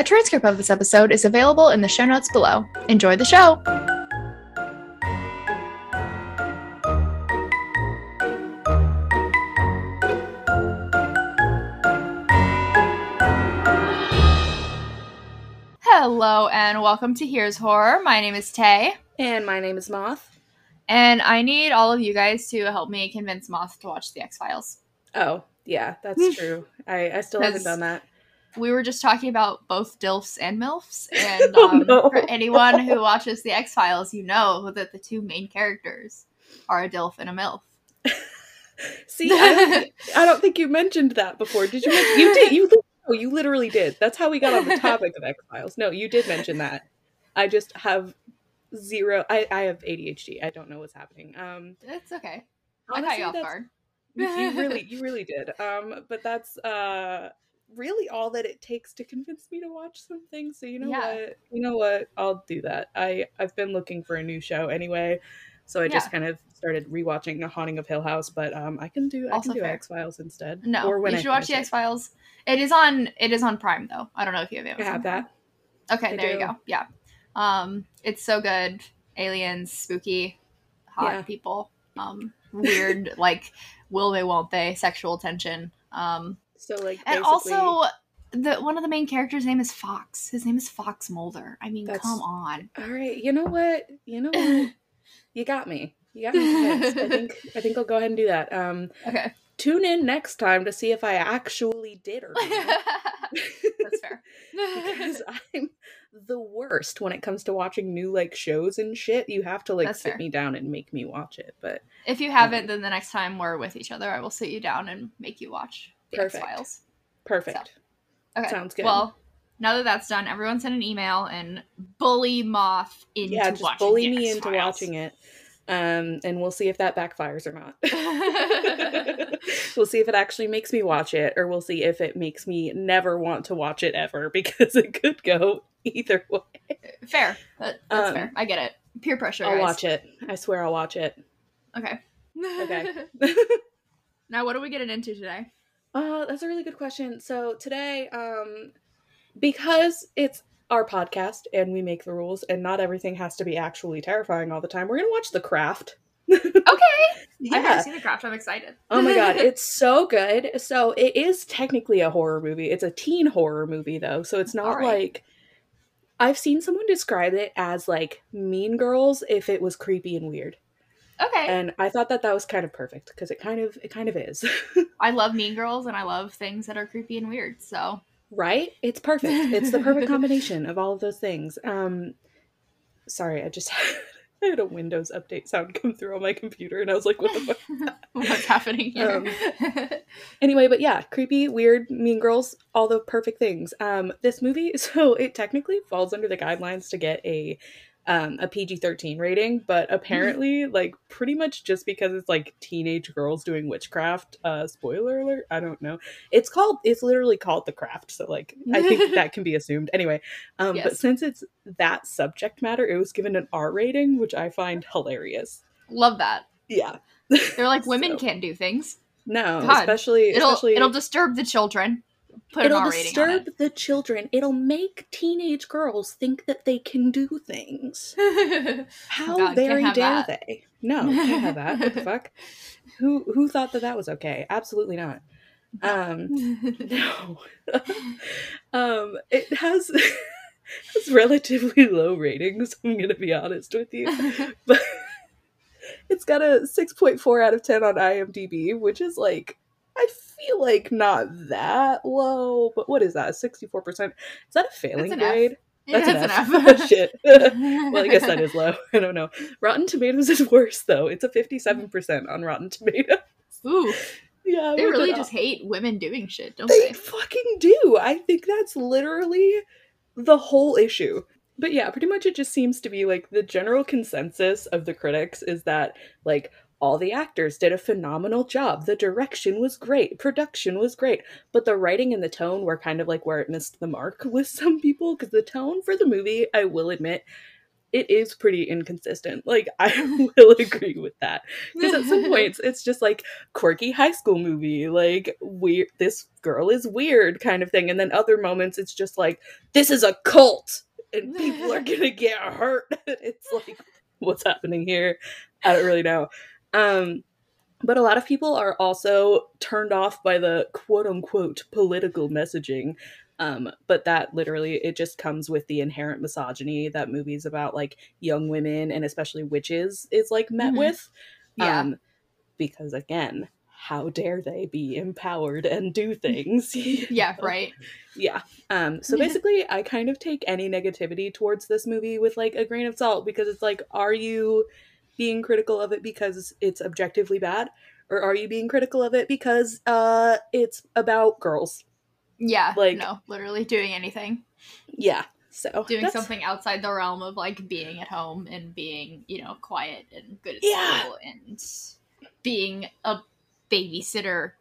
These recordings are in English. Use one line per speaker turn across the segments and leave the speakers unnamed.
A transcript of this episode is available in the show notes below. Enjoy the show! Hello and welcome to Here's Horror. My name is Tay.
And my name is Moth.
And I need all of you guys to help me convince Moth to watch The X Files.
Oh, yeah, that's true. I, I still haven't done that.
We were just talking about both DILFs and MILFs. And
Oh,
um,
no.
for anyone who watches The X Files, you know that the two main characters are a DILF and a MILF.
See, I don't, I don't think you mentioned that before. Did you? You did. You oh, you literally did. That's how we got on the topic of X Files. No, you did mention that. I just have zero. I, I have ADHD. I don't know what's happening. Um,
It's okay. I
honestly,
caught you off guard.
You really, you really did. Um, but that's uh really all that it takes to convince me to watch something. So you know
Yeah.
what? You know what? I'll do that. I I've been looking for a new show anyway, so I just kind of started rewatching The Haunting of Hill House. But um, I can do I
Also
can do. X Files instead.
No,
or when
you
I
should watch The X Files. It is on. It is on Prime though. I don't know if you have
it. I
Amazon.
have that.
Okay,
I
there you go. Yeah. Um, it's so good. Aliens, spooky, hot
Yeah.
people. Um, weird like will they won't they sexual tension. Um,
So like,
and also the one of the main characters' name is Fox. His name is Fox Mulder. I mean,
That's-
come on.
all right. You know what? You know what? you got me. You got me convinced. I think I think I'll go ahead and do that. Um,
Okay,
tune in next time to see if I actually did or not.
that's fair.
because I'm the worst when it comes to watching new like shows and shit. You have to like
That's
sit
fair.
me down and make me watch it. But
if you haven't, then the next time we're with each other, I will sit you down and make you watch
Perfect.
Files.
perfect.
Okay.
Sounds good.
Well, now that that's done, everyone send an email and bully Moth into watching it.
yeah, just
watching
bully me into
X-Files.
watching it. Um, and we'll see if that backfires or not. we'll see if it actually makes me watch it, or we'll see if it makes me never want to watch it ever because it could go either way.
fair. That, that's
Um,
fair. I get it. Peer pressure.
I'll
guys.
watch it. I swear I'll watch it.
Okay.
Okay.
now, what are we getting into today?
Uh, that's a really good question. So today, um, because it's our podcast and we make the rules, and not everything has to be actually terrifying all the time, we're gonna watch The Craft.
Okay. I've
Yeah.
never seen The Craft. I'm excited.
Oh my god, it's so good. So it is technically a horror movie. It's a teen horror movie though, so it's not
Alright.
like I've seen someone describe it as like Mean Girls if it was creepy and weird.
Okay.
And I thought that that was kind of perfect because it kind of it kind of is.
I love Mean Girls and I love things that are creepy and weird. So
right it's perfect it's the perfect combination of all of those things um sorry i just i had a windows update sound come through on my computer and i was like what the fuck
what's happening here?
Um, anyway but yeah creepy weird mean girls all the perfect things um this movie so it technically falls under the guidelines to get a um a pg-13 rating but apparently like pretty much just because it's like teenage girls doing witchcraft uh spoiler alert i don't know it's called it's literally called the craft so like i think that can be assumed anyway um but since it's that subject matter it was given an r rating which i find hilarious
love that.
yeah
They're like women
So-
can't do things.
no
God,
especially
It'll
especially
it'll disturb the children. Put
it'll
an R rating
disturb the children. It'll make teenage girls think that they can do things. How
God,
very dare
that.
they? No, can't have that. What the fuck? Who who thought that that was okay? Absolutely not. Um, no. um, it has has relatively low ratings. I'm gonna be honest with you, but it's got a 6.4 out of 10 on IMDb, which is like I feel like not that low, but what is that? 64%? Is that a failing
F.
grade?
Yeah,
That's an F.
F.
Shit. well, I guess that is low. I don't know. Rotten Tomatoes is worse though. It's a 57% on Rotten Tomatoes.
Ooh,
Yeah,
they really just hate women doing shit, don't
they
they?
fucking do. I think that's literally the whole issue. But yeah, pretty much it just seems to be like the general consensus of the critics is that like all the actors did a phenomenal job. The direction was great, production was great, but the writing and the tone were kind of like where it missed the mark with some people because the tone for the movie, I will admit, it is pretty inconsistent. Like I will agree with that because at some points it's just like quirky high school movie, like weird. This girl is weird kind of thing, and then other moments it's just like this is a cult and people are gonna get hurt. it's like what's happening here? I don't really know. Um, but a lot of people are also turned off by the quote unquote political messaging um, but that literally it just comes with the inherent misogyny that movies about like young women and especially witches is like met
Mhm.
with.
Yeah.
Um, because again, how dare they be empowered and do things?
yeah, right.
Yeah. Um, so basically, I kind of take any negativity towards this movie with like a grain of salt because it's like, are you being critical of it because it's objectively bad, or are you being critical of it because uh, it's about girls?
Yeah,
Like-
no, literally doing anything,
Yeah. So
doing
that's-
something outside the realm of like being at home and being, you know, quiet and good at
Yeah.
school and being a babysitter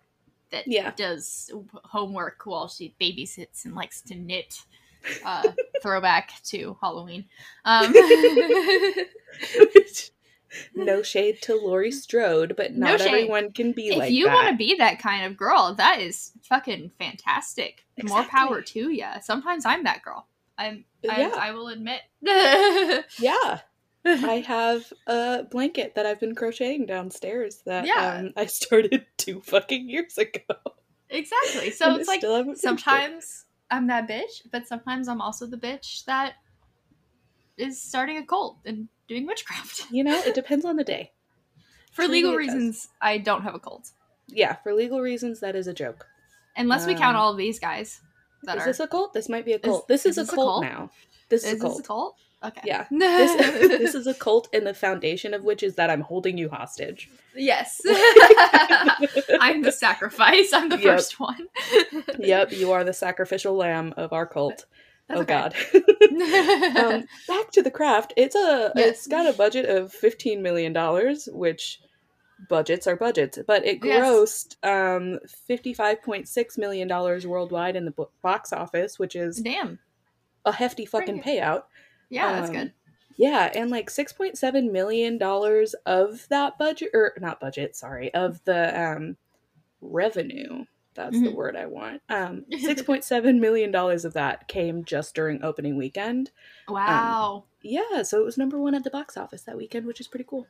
that
Yeah.
does homework while she babysits and likes to knit. Uh, throwback to Halloween. Um,
no shade to Laurie Strode, but
No
not
shade.
everyone can be
if
like
If
you
want to be that kind of girl, that is fucking fantastic. More power to you. Sometimes I'm that girl. I'm. I,
Yeah.
I will admit.
yeah. I have a blanket that I've been crocheting downstairs that
Yeah.
um, I started two fucking years ago.
exactly. So
And
it's like
still haven't finished it.
sometimes I'm that bitch, but sometimes I'm also the bitch that is starting a cult and doing witchcraft.
You know, it depends on the day.
For
Truly
legal
it does.
reasons, I don't have a cult.
Yeah, for legal reasons, that is a joke.
Unless we count
Um,
all of these guys that
Is
are.
this a cult? This might be a cult. this is,
is
a
this a
cult,
cult?
now. This is,
is
a cult.
this a cult? Okay.
Yeah. This, this is a cult, and the foundation of which is that I'm holding you hostage.
Yes. I'm the sacrifice. I'm the
Yep.
first one.
Yep, you are the sacrificial lamb of our cult.
That's
oh
okay.
God. um, back to the craft. It's a
Yes.
it's got a budget of fifteen million dollars, which budgets are budgets, but it
Yes.
grossed um fifty five point six million dollars worldwide in the box office, which is
Damn.
a hefty fucking payout.
Yeah, that's
Um,
good.
Yeah, and like six point seven million dollars of that budget, or not budget, sorry, of the um revenue. That's the
Mhm.
word I want. Um, six point seven million dollars of that came just during opening weekend.
Wow.
Yeah, so it was number one at the box office that weekend, which is pretty cool.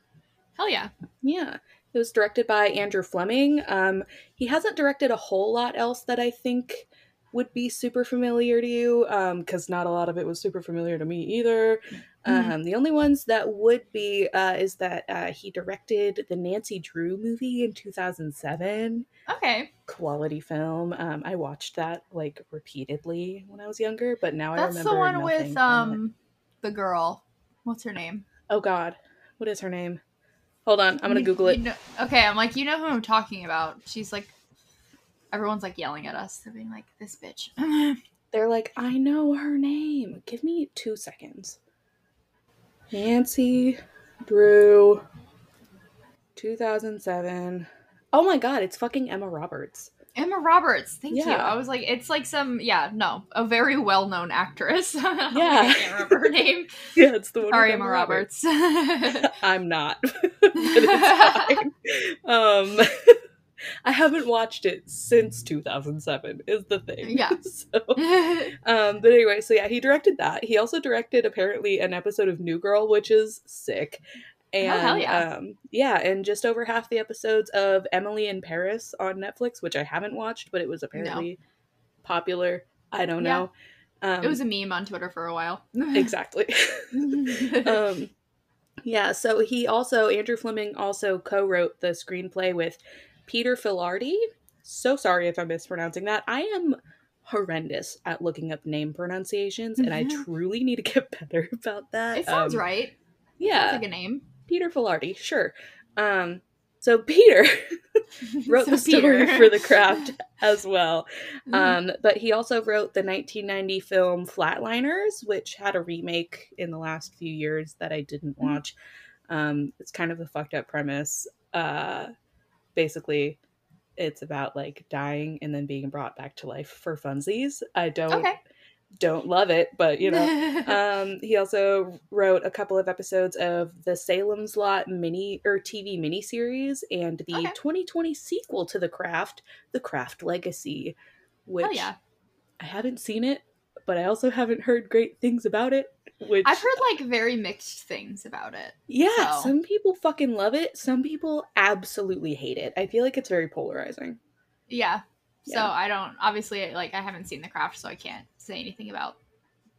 Hell yeah.
Yeah. It was directed by Andrew Fleming. Um, he hasn't directed a whole lot else that I think would be super familiar to you, because not a lot of it was super familiar to me either.
Mhm.
Um, the only ones that would be uh, is that uh, he directed the Nancy Drew movie in 2007.
Okay.
Quality film. Um, I watched that like repeatedly when I was younger, but now I
That's
remember
the one with um the girl. What's her name?
Oh God, what is her name? Hold on, I'm gonna
You-
Google it.
you know- okay, I'm like, you know who I'm talking about. She's like everyone's like yelling at us. They're being like, this bitch.
They're like, I know her name. Give me two seconds. Nancy Drew, 2007. Oh my god, it's fucking Emma Roberts.
Emma Roberts. Thank you. I was like, it's like some yeah, no, a very well known actress. yeah.
Yeah.
I can't remember her name.
Yeah, it's the one.
Sorry, Emma Roberts.
I'm not, but it's fine. Um, I haven't watched it since 2007. Is the thing.
Yeah.
So, um, but anyway, so yeah, he directed that. He also directed apparently an episode of New Girl, which is sick. And
Oh, hell yeah.
um, yeah, and just over half the episodes of Emily in Paris on Netflix, which I haven't watched, but it was apparently popular. I don't
Yeah.
know. Um,
it was a meme on Twitter for a while.
exactly. um, yeah, so he also Andrew Fleming also co-wrote the screenplay with Peter Filardi. So sorry if I'm mispronouncing that. I am horrendous at looking up name pronunciations, and I
Mhm.
truly need to get better about that.
it sounds
Um,
right.
Yeah,
Sounds like a name.
Peter Filardi, sure. Um, so Peter wrote
So
the story
Peter.
for the craft as well.
Mhm.
Um, but he also wrote the 1990 film Flatliners, which had a remake in the last few years that I didn't
Mhm.
watch. Um, it's kind of a fucked up premise. Uh, basically, it's about like dying and then being brought back to life for funsies. I don't.
okay.
don't love it, but you know. um, he also wrote a couple of episodes of the Salem's Lot mini or TV miniseries and the
Okay.
2020 sequel to The Craft, The Craft Legacy, which
oh yeah,
I haven't seen it, but I also haven't heard great things about it. Which
I've heard like very mixed things about it.
yeah,
so-
some people fucking love it, some people absolutely hate it. I feel like it's very polarizing.
Yeah. So I don't obviously like I haven't seen the craft, so I can't say anything about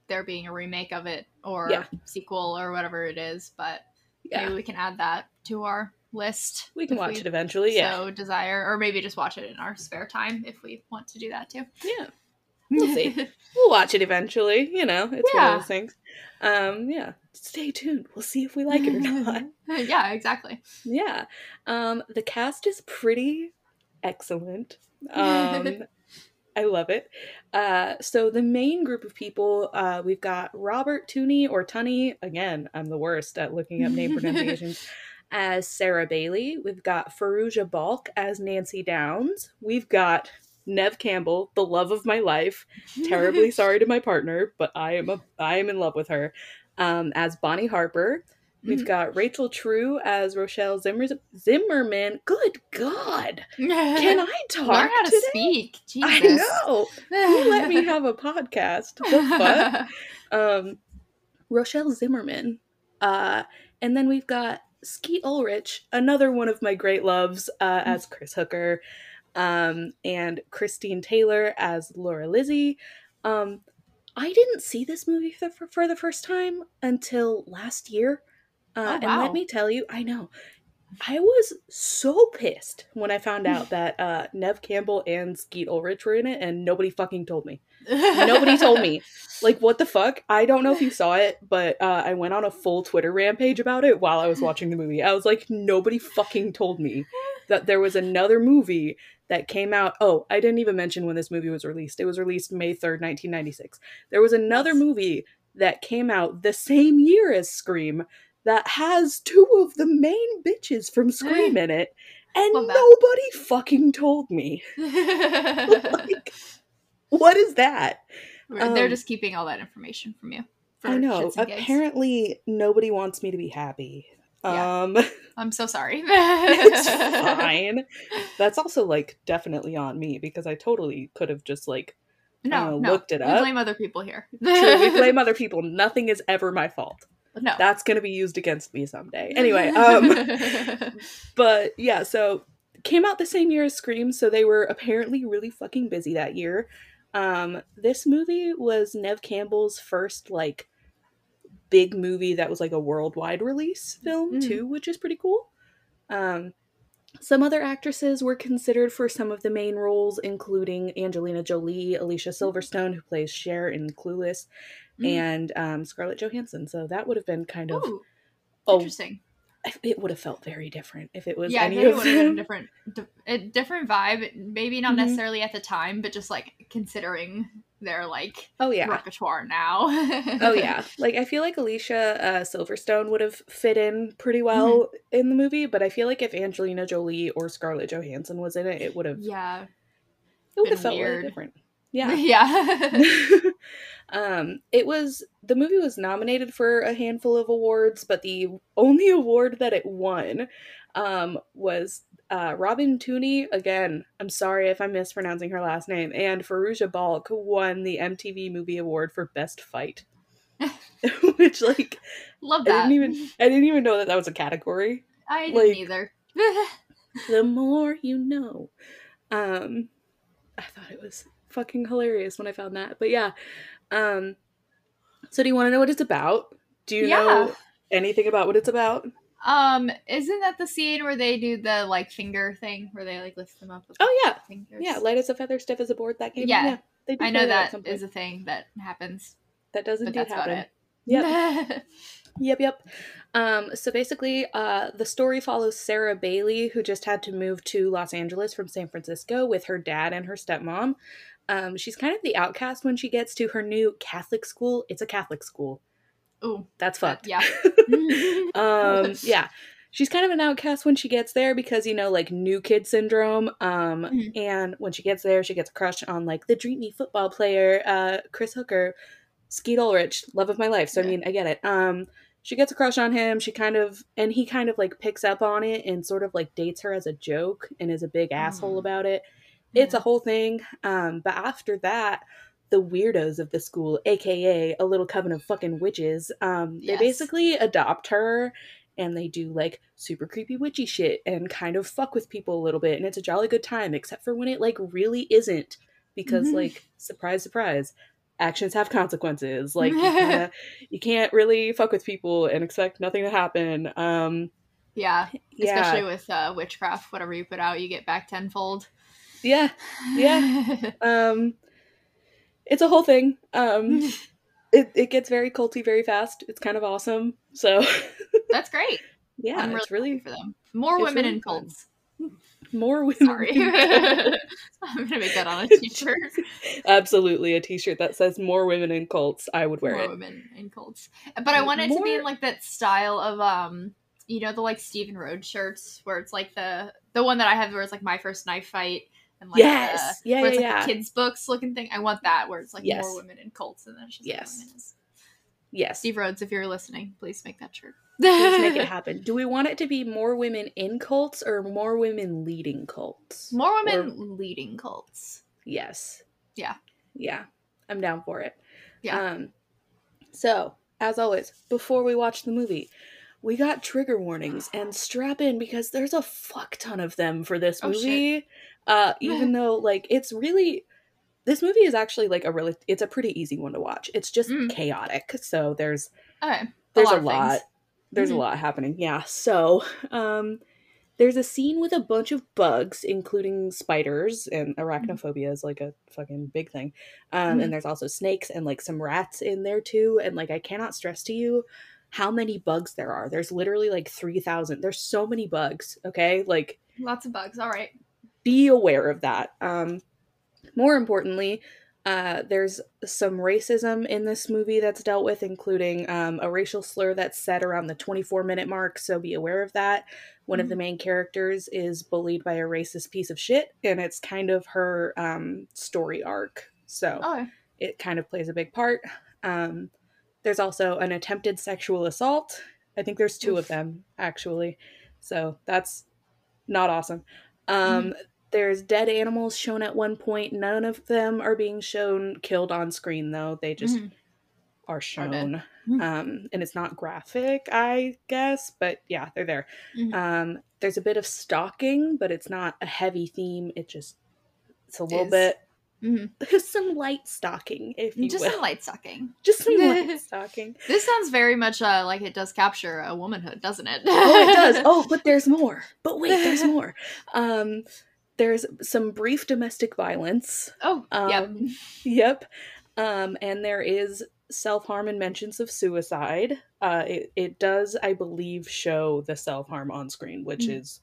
there being a remake of it or
Yeah.
sequel or whatever it is. But
Yeah,
maybe we can add that to our list.
we can watch it eventually. Yeah,
So desire, or maybe just watch it in our spare time if we want to do that too.
yeah. We'll see. we'll watch it eventually. You know, it's one of those things. Um, yeah. Stay tuned. We'll see if we like it or not.
yeah, exactly.
yeah. Um, the cast is pretty excellent. Um, I love it. Uh, so the main group of people, uh, we've got Robin Tooney or Tunney. Again, I'm the worst at looking up name pronunciations. As Sarah Bailey, we've got Fairuza Balk as Nancy Downs. We've got Neve Campbell, the love of my life, terribly sorry to my partner, but I am a I am in love with her. Um, as Bonnie Harper, we've
Mhm.
got Rachel True as Rochelle Zimmer- Zimmerman. Good God, can I talk
learn how to
today?
speak? Jesus.
I know. You let me have a podcast. The fuck? Um, Rochelle Zimmerman. Uh, and then we've got Skeet Ulrich, another one of my great loves, uh, as Chris Hooker, um, and Christine Taylor as Laura Lizzie. Um, I didn't see this movie for, for, for the first time until last year. Uh,
Oh,
And let me tell you, I know. I was so pissed when I found out that uh, Neve Campbell and Skeet Ulrich were in it, and nobody fucking told me. Nobody told me. Like, what the fuck? I don't know if you saw it, but uh, I went on a full Twitter rampage about it while I was watching the movie. I was like, nobody fucking told me that there was another movie that came out. Oh, I didn't even mention when this movie was released. It was released May 3rd, 1996. There was another movie that came out the same year as Scream that has two of the main bitches from Scream in it, and nobody fucking told me. like, what is that?
They're
um,
just keeping all that information from you.
I know.
shits and gigs.
Apparently, nobody wants me to be happy.
Yeah.
Um,
I'm so sorry.
it's fine. That's also like definitely on me because I totally could have just like
No, no.
looked it
We
up.
blame other people here.
True, we blame other people. Nothing is ever my fault.
no.
That's gonna be used against me someday. Anyway, um, but yeah, so came out the same year as Scream, so they were apparently really fucking busy that year. Um, this movie was Neve Campbell's first like big movie that was like a worldwide release film
Mhm.
too, which is pretty cool. Um, some other actresses were considered for some of the main roles, including Angelina Jolie, Alicia Silverstone, who plays Cher in Clueless,
Mhm.
and um, Scarlett Johansson. So that would have been kind of
Ooh,
oh,
interesting.
it would have felt very different if it was
yeah,
any of
would have been a different, a different vibe. Maybe not
Mhm.
necessarily at the time, but just like considering their like
Oh yeah.
repertoire now.
Oh yeah. Like I feel like Alicia uh, Silverstone would have fit in pretty well in the movie, but I feel like if Angelina Jolie or Scarlett Johansson was in it, it would have
yeah.
it would have felt really
weird.
different. Yeah.
Yeah.
um it was the movie was nominated for a handful of awards, but the only award that it won um was uh, Robin Tooney, again, I'm sorry if I'm mispronouncing her last name, and Fairuza Balk won the MTV Movie Award for Best Fight. Which, like,
Love that.
I didn't even I didn't even know that that was a category.
I didn't
like-
either.
The more you know. Um, I thought it was fucking hilarious when I found that. But yeah. Um, so do you want to know what it's about? Do you
Yeah.
know anything about what it's about?
Um, isn't that the scene where they do the like finger thing where they like lift them up? with
Oh, yeah.
Fingers?
Yeah, light as a feather, stiff as a board. That game.
Yeah.
they do
I know that
some
a thing that happens,
that does
but
indeed
that's
happen.
it.
Yep. Yep, yep. Um, so basically, uh, the story follows Sarah Bailey, who just had to move to Los Angeles from San Francisco with her dad and her stepmom. Um, she's kind of the outcast when she gets to her new Catholic school. It's a Catholic school.
Ooh,
That's
that-
fucked.
yeah.
um, yeah. she's kind of an outcast when she gets there because you know like new kid syndrome um
Mhm.
and when she gets there she gets a crush on like the dreamy football player uh chris hooker skeet ulrich love of my life so i mean i get it um she gets a crush on him she kind of and he kind of like picks up on it and sort of like dates her as a joke and is a big asshole
Mm.
about it it's
Yeah.
a whole thing um but after that the weirdos of the school aka a little coven of fucking witches um they
Yes.
basically adopt her and they do like super creepy witchy shit and kind of fuck with people a little bit and it's a jolly good time except for when it like really isn't because
Mhm.
like surprise surprise actions have consequences like you, kinda- you can't really fuck with people and expect nothing to happen um
yeah,
yeah
especially with uh, witchcraft. Whatever you put out, you get back tenfold.
yeah Yeah. um it's a whole thing um it, it gets very culty very fast it's kind of awesome so
That's great.
yeah
I'm really,
it's really
for them. More women
really
in
fun.
cults.
more women
Sorry.
in cults.
I'm gonna make that on a t-shirt.
absolutely a t-shirt that says more women in cults i would wear
More
it
women in cults. But I want it to be in like that style of um you know the like Steven Rhodes shirts where it's like the the one that I have where it's like my first knife fight and like
Yes.
the,
Yeah,
where it's
yeah,
like
yeah.
the kids books looking thing. I want that where it's like
Yes.
more women in cults and then it's just
Yes.
women. is-
yes
Steve Rhodes, if you're listening, please make that shirt.
Let's make it happen do we want it to be more women in cults or more women leading cults
More women
Or-
leading cults.
yes
Yeah.
yeah i'm down for it
Yeah.
um so as always before we watch the movie we got trigger warnings and strap in because there's a fuck ton of them for this
Oh,
movie uh even though like it's really this movie is actually like a really it's a pretty easy one to watch it's just
Mm. chaotic,
so there's
Okay.
there's
lot
a lot, there's
Mhm.
a lot happening yeah so um there's a scene with a bunch of bugs including spiders and arachnophobia is like a fucking big thing um
Mhm.
and there's also snakes and like some rats in there too and like i cannot stress to you how many bugs there are there's literally like 3000 there's so many bugs okay like
Lots of bugs. All right.
Be aware of that. Um, more importantly, uh, there's some racism in this movie that's dealt with, including um, a racial slur that's said around the 24 minute mark, so be aware of that. One of the main characters is bullied by a racist piece of shit, and it's kind of her um, story arc. So
Okay.
it kind of plays a big part. Um, there's also an attempted sexual assault. I think there's two
Oof.
of them actually, so that's not awesome. Um, There's dead animals shown at one point. None of them are being shown killed on screen though. They just
Mhm.
are shown,
Mhm.
um, and it's not graphic, I guess, but yeah, they're there.
Mhm.
Um, there's a bit of stalking, but it's not a heavy theme. It just it's a little bit.
Mhm.
There's some light stalking, if you
Just
will.
some light sucking.
just some light stalking.
This sounds very much uh, like it does capture a womanhood, doesn't it?
oh it does oh but there's more but wait there's more um there's some brief domestic violence
Oh, yep.
um yep um and there is self-harm and mentions of suicide uh it, it does i believe show the self-harm on screen which
Mhm.
is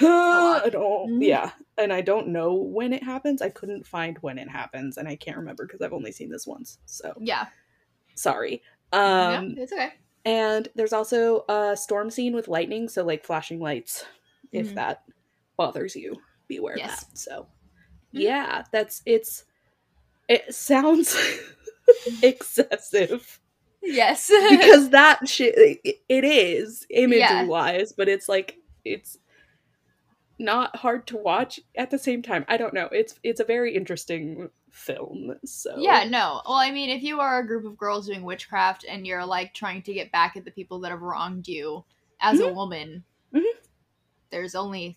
lot.
I don't,
Mhm.
yeah and i don't know when it happens i couldn't find when it happens and i can't remember because i've only seen this once so
Yeah.
sorry um
yeah, it's okay.
and there's also a storm scene with lightning, so like flashing lights. If
Mhm.
that bothers you, be aware
Yes.
of that. So,
Mhm.
yeah, that's it's. It sounds excessive
Yes.
because that shit it, it is imagery
Yeah.
wise, but it's like it's not hard to watch at the same time. I don't know. It's it's a very interesting film. So
Yeah, no. Well, I mean, if you are a group of girls doing witchcraft and you're like trying to get back at the people that have wronged you as a woman,
Mhm.
there's only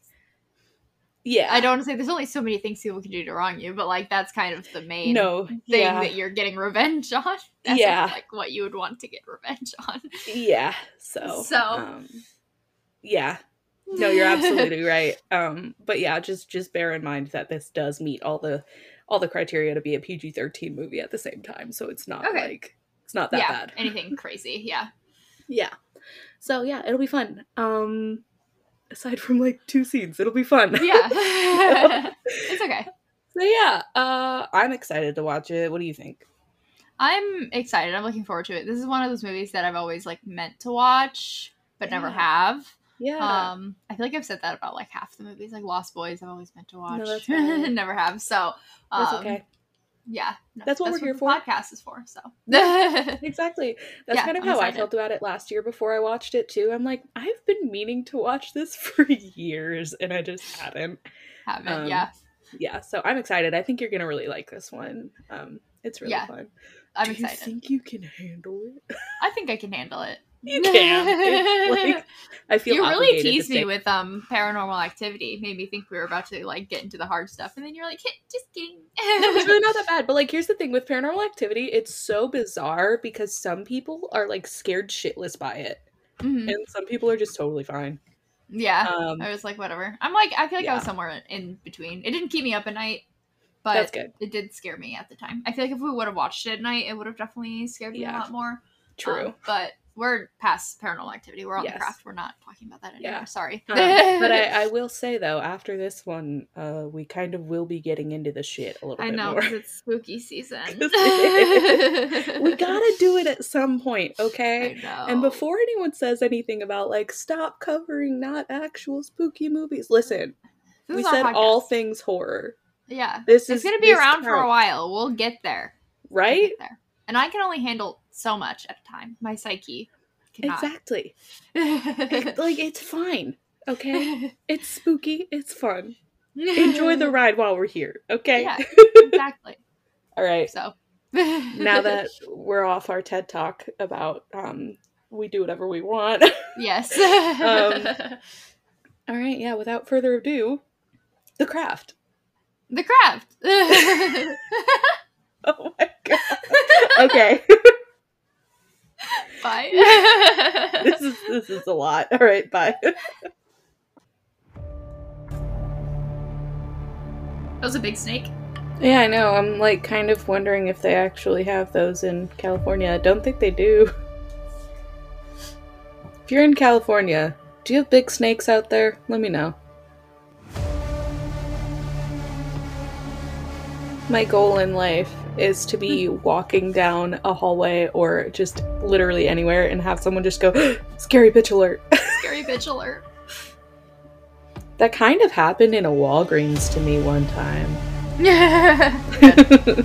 yeah.
I don't want to say there's only so many things people can do to wrong you, but like that's kind of the main
no.
thing
Yeah.
that you're getting revenge on. That's
Yeah.
like what you would want to get revenge on.
Yeah. So.
So-
Um, yeah. No, you're absolutely right. Um, but yeah, just just bear in mind that this does meet all the all the criteria to be a PG-13 movie at the same time. So it's not
Okay.
like it's not that
yeah,
bad.
anything crazy. Yeah.
Yeah. So yeah, it'll be fun. Um, aside from like two scenes, it'll be fun.
Yeah. it's okay.
So yeah, uh, I'm excited to watch it. What do you think?
I'm excited. I'm looking forward to it. This is one of those movies that I've always like meant to watch, but never have.
Yeah.
Um, I feel like I've said that about like half the movies. Like Lost Boys, I've always meant to watch.
that's.
Never have. So um,
That's okay.
Yeah, no,
That's what we're here
the
for.
Podcast is for. So
Exactly. That's
Yeah,
kind of
I'm
how I felt about it last year before I watched it too. I'm like, I've been meaning to watch this for years and I just hadn't.
haven't.
Um,
yeah,
Yeah, so I'm excited. I think you're gonna really like this one. Um, it's really
Yeah,
fun.
I'm
Do
excited.
you think you can handle it?
I think I can handle it.
You can. Like, I feel
you really teased me with um paranormal activity. Made me think we were about to like get into the hard stuff, and then you're like, "Hey, just kidding.
it's really not that bad. But like, here's the thing with paranormal activity, it's so bizarre because some people are like scared shitless by it,
Mhm.
and some people are just totally fine.
Yeah,
Um,
I was like, whatever. I'm like, I feel like I was somewhere in between. It didn't keep me up at night, but it did scare me at the time. I feel like if we would have watched it at night, it would have definitely scared me
Yeah.
a lot more.
True.
Um, but we're past paranormal activity. We're on
Yes.
the craft. We're not talking about that anymore.
Yeah.
Sorry.
Um, but I, I will say though, after this one, uh, we kind of will be getting into the shit a little bit.
I
bit
know
more.
'cause it's spooky season.
we gotta do it at some point, okay?
I know.
And before anyone says anything about like stop covering not actual spooky movies, listen,
This
we said all things horror.
Yeah,
This
it's
is
gonna be around for a while. We'll get there. We'll
right?
get there. And I can only handle so much at a time. My psyche cannot.
Exactly. It- like it's fine, okay? It's spooky. It's fun. Enjoy the ride while we're here, okay?
Yeah, exactly.
all right.
So
now that we're off our TED talk about um we do whatever we want.
yes,
Um, All right, yeah, without further ado, the craft.
the craft.
Oh my god. Okay.
Bye.
this is this is a lot. All right, bye.
That was a big snake.
Yeah, I know. I'm like kind of wondering if they actually have those in California. I don't think they do. If you're in California, do you have big snakes out there? Let me know. My goal in life is to be hmm. walking down a hallway or just literally anywhere and have someone just go, scary bitch alert.
Scary bitch alert.
that kind of happened in a Walgreens to me one time. yeah.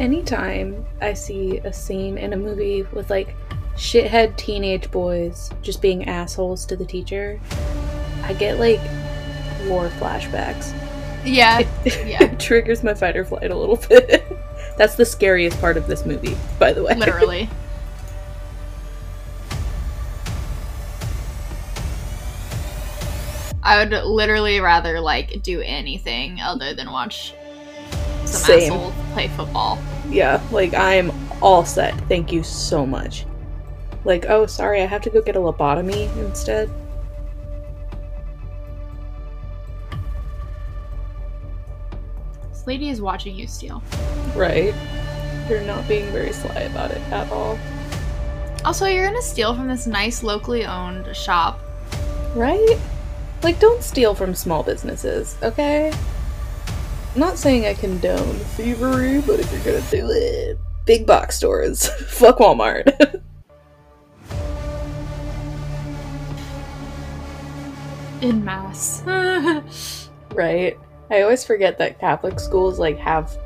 Anytime I see a scene in a movie with like shithead teenage boys just being assholes to the teacher, I get like war flashbacks.
yeah,
It,
Yeah.
it triggers my fight or flight a little bit. That's the scariest part of this movie, by the way.
literally. I would literally rather like do anything other than watch some
Same.
asshole play football.
Yeah, like I'm all set. Thank you so much. Like, oh, sorry, I have to go get a lobotomy instead.
Lady is watching you steal.
Right. You're not being very sly about it at all.
Also, you're gonna steal from this nice locally owned shop.
Right? Like, don't steal from small businesses, okay? I'm not saying I condone thievery, but if you're gonna do it, big box stores. Fuck Walmart.
In mass.
right? I always forget that Catholic schools, like, have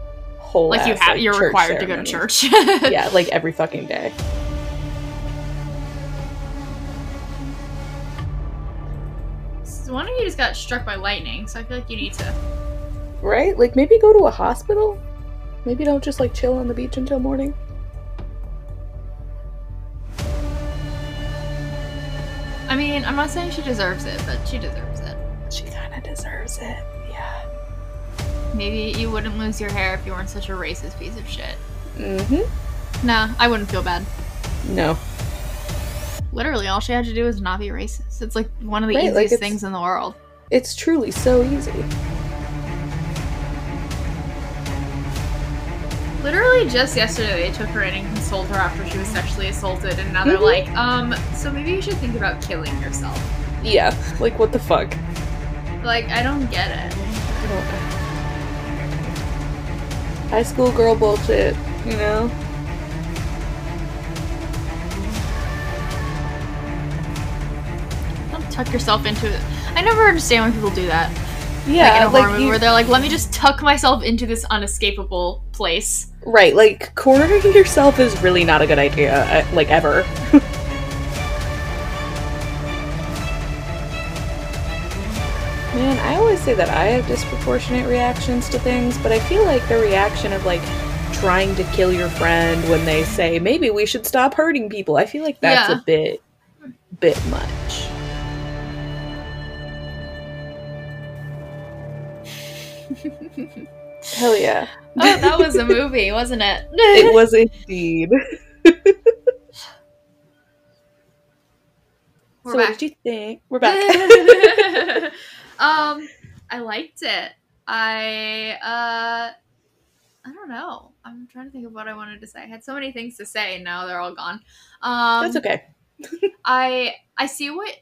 whole
like you have you're
church
required to go to church.
yeah, like every fucking day.
So One of you just got struck by lightning, so I feel like you need to
Right? Like maybe go to a hospital? Maybe don't just like chill on the beach until morning.
I mean, I'm not saying she deserves it, but she deserves it.
She kind of deserves it.
Maybe you wouldn't lose your hair if you weren't such a racist piece of shit.
Mm-hmm.
Nah, I wouldn't feel bad.
No.
Literally, all she had to do was not be racist. It's like one of the
Right,
easiest
it's-
things in the world.
It's truly so easy.
Literally, just yesterday, they took her in and consoled her after she was sexually assaulted, and now they're
Mhm.
like, um, so maybe you should think about killing yourself.
Yeah. Like what the fuck?
Like, I don't get it.
I don't high school girl bullshit, you know?
Don't tuck yourself into it. I never understand when people do that.
Yeah,
like,
like you...
where they're like, "Let me just tuck myself into this unescapable place."
Right, like cornering yourself is really not a good idea, uh, like ever. always say that I have disproportionate reactions to things, but I feel like the reaction of like trying to kill your friend when they say maybe we should stop hurting people, I feel like that's
Yeah.
a bit bit much. Hell yeah.
Oh, that was a movie, wasn't it?
It was indeed.
We're
so
back.
what did you think? We're back.
um, I liked it. I uh, I don't know. I'm trying to think of what I wanted to say. I had so many things to say, and now they're all gone. Um,
That's okay.
I I see what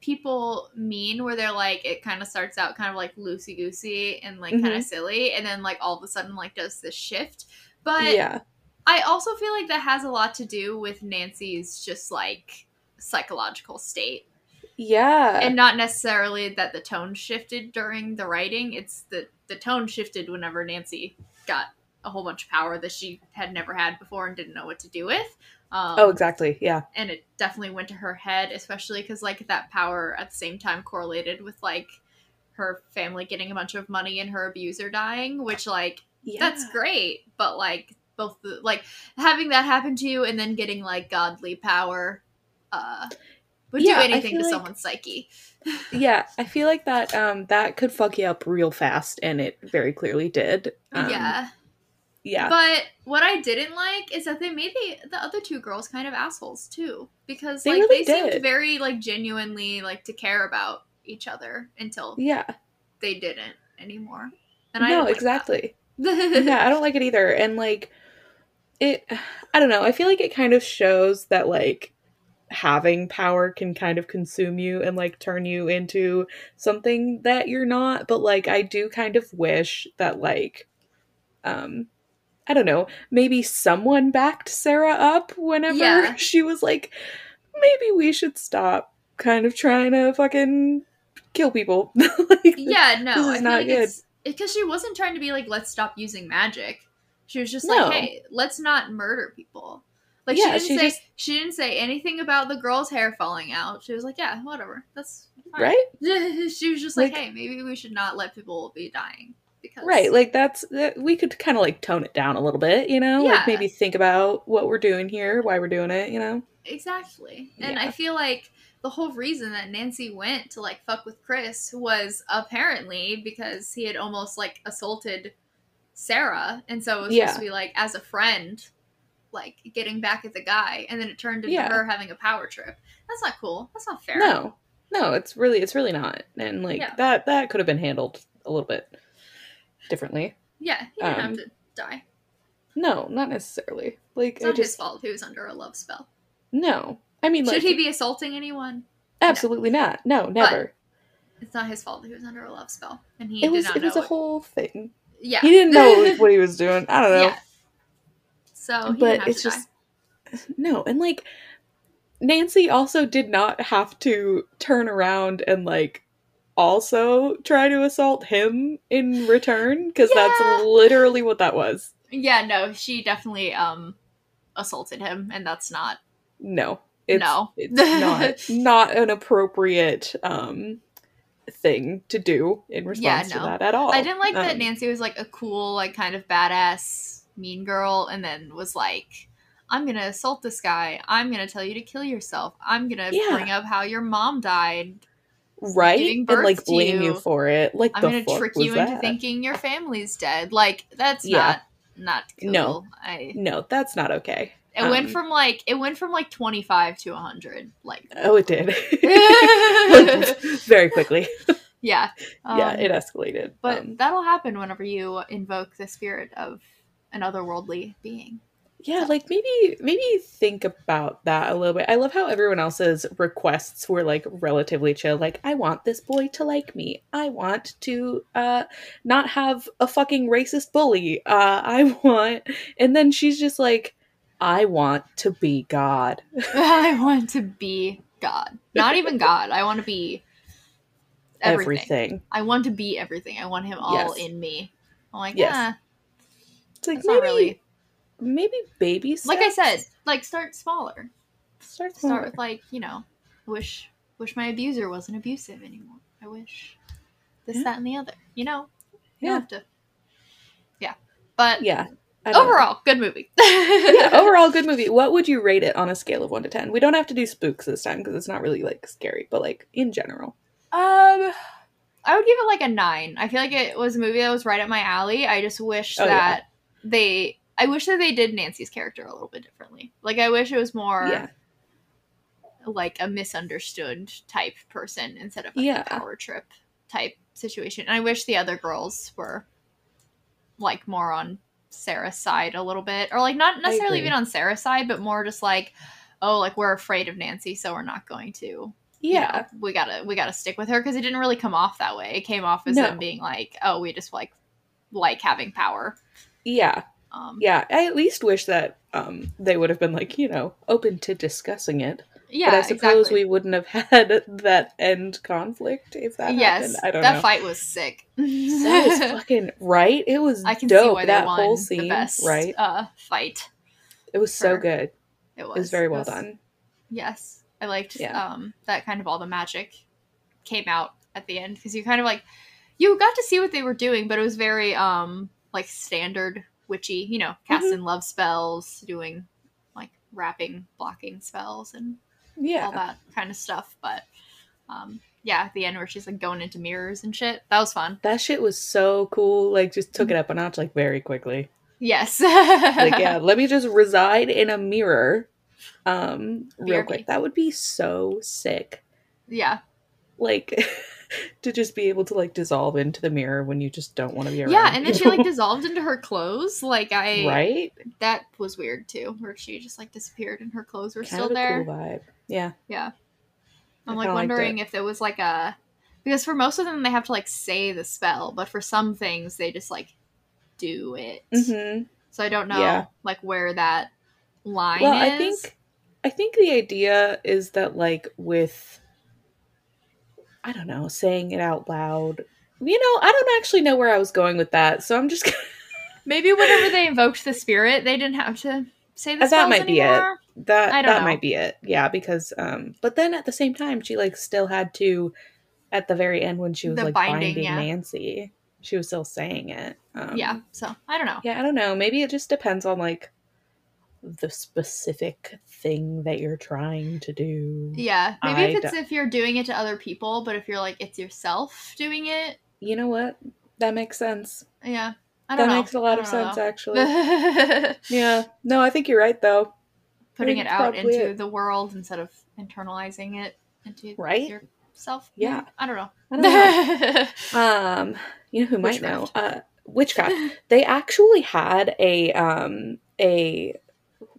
people mean where they're like it kind of starts out kind of like loosey goosey and like kind
Mhm.
of silly, and then like all of a sudden like does this shift. But
yeah.
I also feel like that has a lot to do with Nancy's just like psychological state
Yeah.
and not necessarily that the tone shifted during the writing it's the the tone shifted whenever nancy got a whole bunch of power that she had never had before and didn't know what to do with um,
oh, exactly. Yeah.
and it definitely went to her head especially because like that power at the same time correlated with like her family getting a bunch of money and her abuser dying which like
Yeah.
that's great but like both the, like having that happen to you and then getting like godly power uh would
Yeah,
do anything to
like-
someone's psyche
Yeah, I feel like that um that could fuck you up real fast and it very clearly did. Um,
yeah
Yeah.
but what i didn't like is that they made the, the other two girls kind of assholes too because
They
like
really
they
did.
seemed very like genuinely like to care about each other until
yeah.
they didn't anymore and i
No,
like
exactly. yeah, I don't like it either. And like it I don't know, I feel like it kind of shows that like having power can kind of consume you and like turn you into something that you're not, but like I do kind of wish that like um I don't know, maybe someone backed Sarah up whenever
Yeah.
she was like maybe we should stop kind of trying to fucking kill people. like,
yeah no
This is
i
not
like
good.
because she wasn't trying to be like let's stop using magic she was just
No.
like hey let's not murder people like
Yeah,
she didn't
she
say
just-
she didn't say anything about the girl's hair falling out she was like yeah whatever that's fine.
right?
she was just like,
Like-
hey, maybe we should not let people be dying because
Right, like that's that we could kind of like tone it down a little bit, you know,
Yeah.
like maybe think about what we're doing here, why we're doing it, you know.
exactly. And
Yeah.
I feel like the whole reason that Nancy went to like fuck with Chris was apparently because he had almost like assaulted Sarah, and so it was
Yeah.
supposed to be like as a friend, like getting back at the guy, and then it turned into
Yeah.
her having a power trip. That's not cool. That's not fair.
No, no, it's really, it's really not, and like
Yeah.
that, that could have been handled a little bit differently.
Yeah, he didn't
Um,
have to die.
No, not necessarily. Like
It's
I
not his
just
fault. He was under a love spell.
no. I mean, like
Should he be assaulting anyone?
absolutely not. No, never.
It's not his fault that he was under a love spell, and he
it was, it was a whole thing.
Yeah,
He didn't know what he was doing. I don't know.
Yeah. So, he
but it's
to
just no and like nancy also did not have to turn around and like also try to assault him in return because
Yeah.
that's literally what that was.
Yeah, no, she definitely um assaulted him, and that's not
no it's
No.
it's not not an appropriate um thing to do in response to
no.
that at all
I didn't like that
Um,
Nancy was like a cool, like kind of badass mean girl, and then was like, "I'm gonna assault this guy. I'm gonna tell you to kill yourself. I'm gonna
Yeah.
bring up how your mom died.
right and like blame you
you.
for it like
I'm gonna trick you into
that?
thinking your family's dead. Like that's
Yeah.
not not cool.
No.
I
no that's not okay
it went
Um,
from like it went from like 25 to 100. Like
oh it did very quickly
yeah,
yeah,
Um,
it escalated.
But
Um,
that'll happen whenever you invoke the spirit of an otherworldly being.
yeah, like maybe maybe think about that a little bit. I love how everyone else's requests were like relatively chill. Like, I want this boy to like me. I want to uh not have a fucking racist bully. Uh I want and then she's just like, I want to be God.
I want to be God. Not even God. I want to be everything.
Everything.
I want to be everything. I want him all
Yes.
in me. I'm like,
Yes.
yeah,
It's like
that's
maybe
not really.
maybe baby steps.
Like I said, like start smaller.
start
Start with like you know, wish wish my abuser wasn't abusive anymore. I wish this,
Yeah.
that, and the other. You know, you
Yeah.
have to. Yeah, but
Yeah. Don't know.
overall, good movie.
yeah, overall good movie. What would you rate it on a scale of one to ten? We don't have to do spooks this time because it's not really like scary, but like in general.
Um, I would give it like a nine. I feel like it was a movie that was right up my alley. I just wish
Oh,
that they. I wish that they did Nancy's character a little bit differently. Like I wish it was more
yeah,
like a misunderstood type person instead of like
Yeah.
a power trip type situation. And I wish the other girls were like more on Sarah's side a little bit, or like not necessarily even on Sarah's side, but more just like, oh, like we're afraid of Nancy, so we're not going to you
yeah,
know, we gotta we gotta stick with her because it didn't really come off that way. It came off as
No.
them being like, oh, we just like like having power.
Yeah,
Um,
yeah. I at least wish that um they would have been like you know open to discussing it.
yeah.
but I suppose
exactly.
we wouldn't have had that end conflict if that
yes,
happened. I don't
that
know.
fight was sick.
that was fucking right. It was
I can see why
that whole
the
scene,
best
right?
uh, fight.
It was so good.
It was.
It was very well
was-
done.
Yes, I liked
Yeah.
um, that kind of all the magic came out at the end because you kind of like you got to see what they were doing, but it was very um like standard witchy. You know, casting love spells, doing like wrapping, blocking spells, and
Yeah,
all that kind of stuff. But um, yeah, at the end where she's like going into mirrors and shit, that was fun.
that shit was so cool. Like, just took it up a notch, like very quickly.
Yes.
like yeah let me just reside in a mirror um real
BRB.
quick that would be so sick
Yeah.
like to just be able to like dissolve into the mirror when you just don't want to be around
Yeah, and then she like dissolved into her clothes. Like I
right
that was weird too, where she just like disappeared and her clothes were
kind
still there.
cool vibe yeah
Yeah. I'm
I
like wondering
it.
if there was like a because for most of them they have to like say the spell, but for some things they just like do it.
hmm
So I don't know
Yeah.
like where that line
well
is.
i think i think the idea is that like with i don't know saying it out loud you know i don't actually know where i was going with that so i'm just gonna
maybe whenever they invoked the spirit, they didn't have to say the
that might be it. that that
know.
might be it yeah because um but then at the same time she like still had to at the very end when she was
The
like
binding,
binding,
yeah.
nancy she was still saying it um,
yeah, so I don't know.
yeah i don't know maybe it just depends on like the specific thing that you're trying to do
Yeah, maybe
I
if it's
d-
if you're doing it to other people, but if you're like it's yourself doing it,
you know what that makes sense
yeah, I
that
don't know.
makes a lot of sense
know.
actually yeah no i think you're right though
Putting it out into
it.
the world instead of internalizing it into
Right?
yourself.
Yeah.
I don't know.
I don't know. um you know who might know uh witchcraft they actually had a um a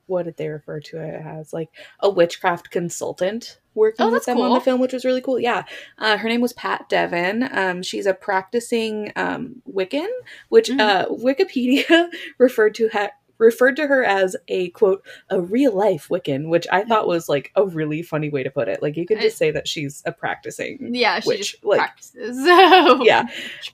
what did they refer to it as? Like a witchcraft consultant working
Oh,
with them on the film which was really cool. Yeah. Uh, her name was Pat Devin um, she's a practicing um, wiccan which
Mhm.
uh, wikipedia referred to ha- referred to her as a quote a real life wiccan which i thought was like a really funny way to put it. Like you could just say that she's a practicing
Yeah, she
Witch, like-
practices.
yeah.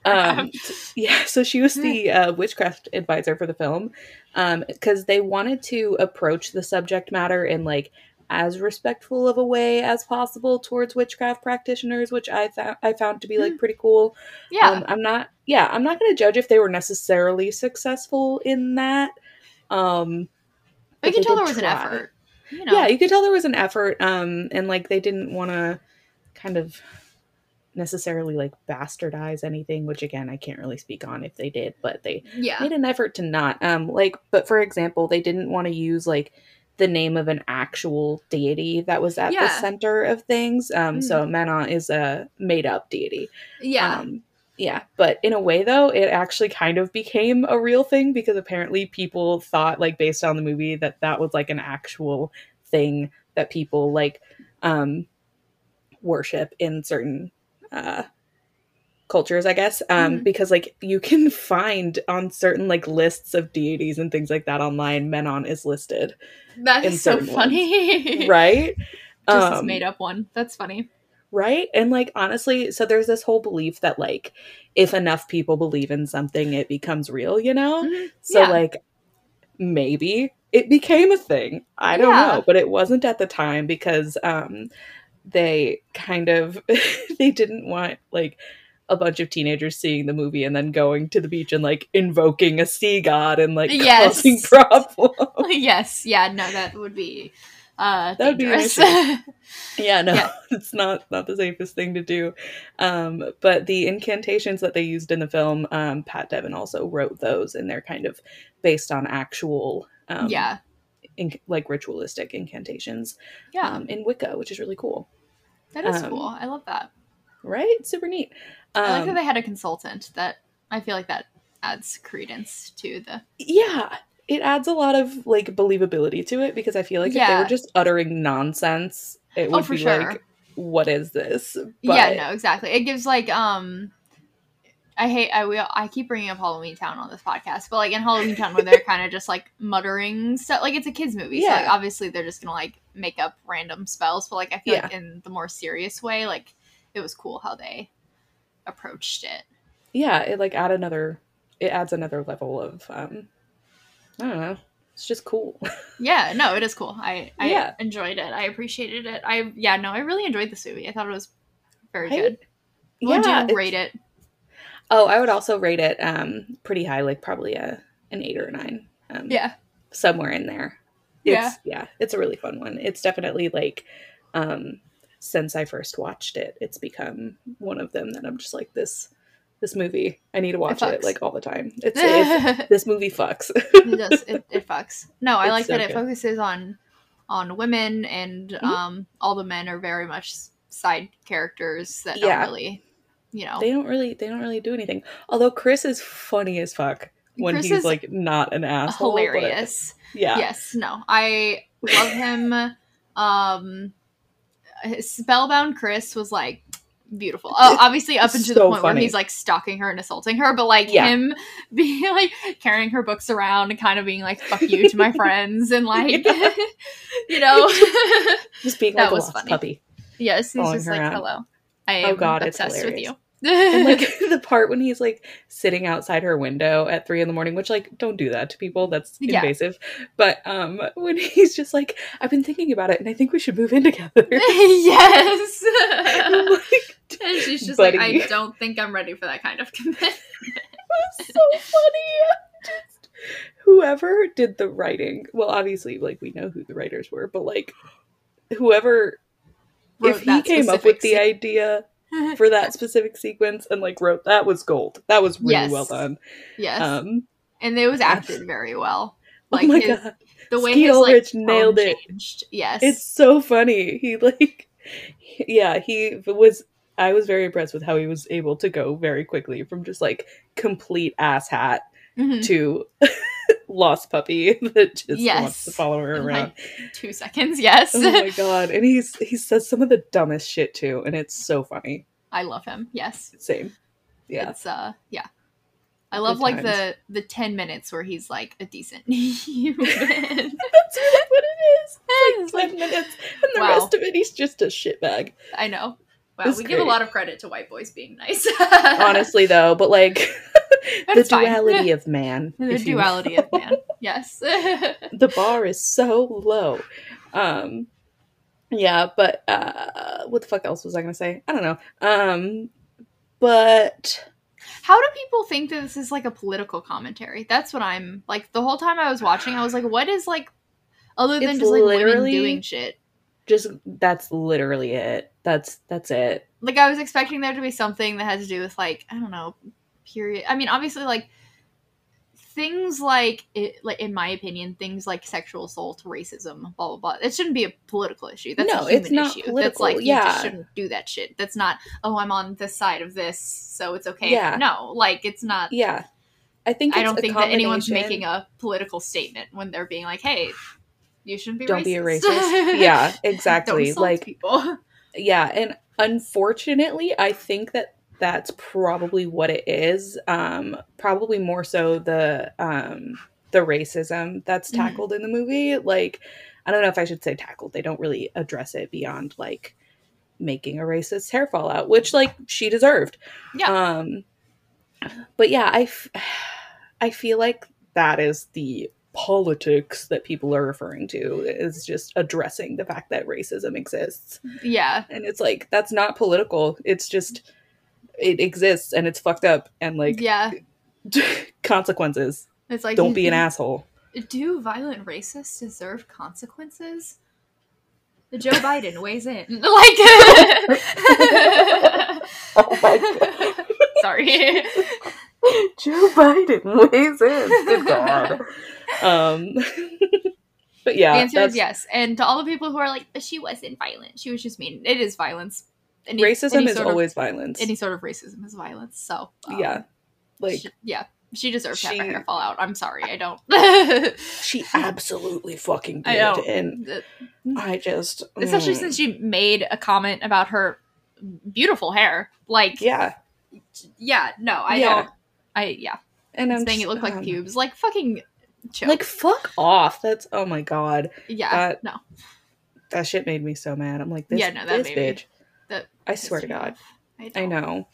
Um yeah so she was the uh, witchcraft advisor for the film um because they wanted to approach the subject matter in like as respectful of a way as possible towards witchcraft practitioners which i thought i found to be like pretty cool.
Yeah,
um, i'm not yeah i'm not going to judge if they were necessarily successful in that um
you can tell there was an effort. You know,
yeah you could tell there was an effort um and like they didn't want to kind of necessarily like bastardize anything which again i can't really speak on if they did but they
yeah,
made an effort to not um like but for example they didn't want to use like the name of an actual deity that was at the center of things. Um so Manon is a made up deity.
Yeah.
um, yeah, but in a way though, it actually kind of became a real thing because apparently people thought like based on the movie that that was like an actual thing that people like um worship in certain uh cultures, I guess. Um
Mhm.
because like you can find on certain like lists of deities and things like that online, Manon is listed.
that is so
certain ones.
funny.
right?
Just this
Um,
made up one. That's funny.
Right and like honestly so there's this whole belief that like if enough people believe in something it becomes real you know
Mhm.
so
Yeah.
like maybe it became a thing i don't
Yeah.
know but it wasn't at the time because um they kind of they didn't want like a bunch of teenagers seeing the movie and then going to the beach and like invoking a sea god and like
Yes.
causing problems
yes. Yeah. No, that would be uh,
That'd be
dangerous.
Yeah, no,
Yeah.
it's not not the safest thing to do. Um, but the incantations that they used in the film, um, Pat Devin also wrote those, and they're kind of based on actual, um,
yeah.
in, like ritualistic incantations
Yeah.
um, in Wicca, which is really cool,
that is
um,
cool. I love that.
right? Super neat. Um,
I like that they had a consultant. That I feel like that adds credence to the.
yeah, it adds a lot of like believability to it because I feel like if they were just uttering nonsense, it
Oh,
would
for
be
sure.
like, what is this?
yeah.
But-
No. Exactly. It gives like um. I hate I will I keep bringing up Halloween Town on this podcast, but like in Halloween Town where they're kind of just like muttering stuff, like it's a kids movie, so like obviously they're just gonna like make up random spells, but like I feel like in the more serious way, like it was cool how they approached it.
yeah it like add another it adds another level of um i don't know it's just cool
Yeah, no, it is cool. I I
Yeah.
enjoyed it. I appreciated it. I yeah, no, I really enjoyed this movie. I thought it was very
Right?
good. Would
Yeah,
you rate it?
oh i would also rate it um pretty high like probably a an eight or a nine um
Yeah.
somewhere in there it's, yeah it's a really fun one it's definitely like um since i first watched it it's become one of them that i'm just like this this movie i need to watch it,
fucks.
like all the time it's, it's this movie fucks
does. It, it fucks. No, I
It's
like
so
that it
good.
focuses on on women and
Mhm.
um all the men are very much side characters that
Yeah.
don't really, you know.
they don't really they don't really do anything although chris is funny as fuck when
Chris
he's like not an asshole but-
hilarious.
yeah
Yes, no. I love him. um Spellbound Chris was like beautiful. Oh, obviously up until the point
funny.
where he's like stalking her and assaulting her, but like
Yeah.
him being like carrying her books around and kind of being like fuck you to my friends and like you know
just being
That
like a
was funny.
puppy
yes, he's just like hello. I
Oh God,
obsessed with you.
And like the part when he's like sitting outside her window at three in the morning which like don't do that to people that's
Yeah.
invasive but um when he's just like i've been thinking about it and i think we should move in together
yes.
Like,
and she's just like. I don't think I'm ready for that kind of commitment.
That's so funny. Just whoever did the writing. Well, obviously, like we know who the writers were, but like whoever, if he came up with the
scene.
idea for that specific sequence and like wrote that was gold. That was really
Yes.
well done.
yes.
Um,
and it was acted very well.
oh
Like
my
his,
god,
the way
Skeet
his like
Ulrich nailed it.
changed. Yes,
it's so funny. He like, yeah, he was. I was very impressed with how he was able to go very quickly from just like complete ass hat
Mhm.
to lost puppy that just wants
Yes.
to follow her around.
like, two seconds. Yes,
oh my god! And he's he says some of the dumbest shit too, and it's so funny.
I love him. Yes,
Same. Yeah.
It's uh, yeah. I
Good
love like
times.
the the ten minutes where he's like a decent human.
That's really what it is.
It's
Ten
like-
minutes, and the
Wow.
rest of it, he's just a shitbag.
I know. Wow,
It's
we give a lot of credit to white boys being nice.
Honestly, though, but like the
fine.
duality of man.
the
if you will.
duality of man. Yes.
the bar is so low. Um yeah, but uh what the fuck else was I gonna say? I don't know. Um but
How do people think that this is like a political commentary? That's what I'm like. The whole time I was watching, I was like, "What is like, other than
It's
just like women
literally-
doing shit?"
just that's literally it. That's that's it.
Like I was expecting there to be something that had to do with like I don't know, period. I mean, obviously, like things like it, like in my opinion, things like sexual assault, racism, blah blah blah. It shouldn't be a political issue. That's
No,
a human
it's not
issue. That's
political,
like you
yeah.
just shouldn't do that shit. That's not. Oh, I'm on this side of this, so it's okay.
Yeah.
No, like it's not.
Yeah. I think
I don't think that anyone's making a political statement when they're being like, "Hey, you shouldn't be
don't
racist."
be a racist. yeah,
don't
exactly. Like
people.
yeah, and unfortunately, I think that that's probably what it is. Um probably more so the um the racism that's
Mhm.
tackled in the movie. Like I don't know if I should say tackled. They don't really address it beyond like making a racist hair fall out, which like she deserved.
Yeah.
Um but yeah, I f- I feel like that is the politics that people are referring to is just addressing the fact that racism exists.
yeah.
And it's like that's not political. It's just it exists and it's fucked up and like
yeah.
consequences.
It's like
Don't be an asshole.
Do violent racists deserve consequences? Joe Biden weighs in. Like
Oh my
Sorry.
Joe Biden weighs in. Good God. Um, but yeah,
the answer
that's-
is yes. And to all the people who are like, but she wasn't violent. She was just mean. It is violence. Any,
racism
any
is
sort of-
always violence.
any sort of racism is violence. So um,
yeah, like
she- yeah, she deserves to have her hair fall out. I'm sorry, I don't.
she absolutely fucking did,
know.
and I just
Especially
mm,
since she made a comment about her beautiful hair. Like, yeah,
yeah,
no, I
Yeah.
don't. I yeah,
and I'm
saying it looked like
um,
pubes. Like fucking chill.
Like fuck off. That's oh my god.
yeah,
that-
no,
That shit made me so mad. I'm like this,
Yeah, no, that
this
made me-
bitch.
That
I swear to God.
off.
I know.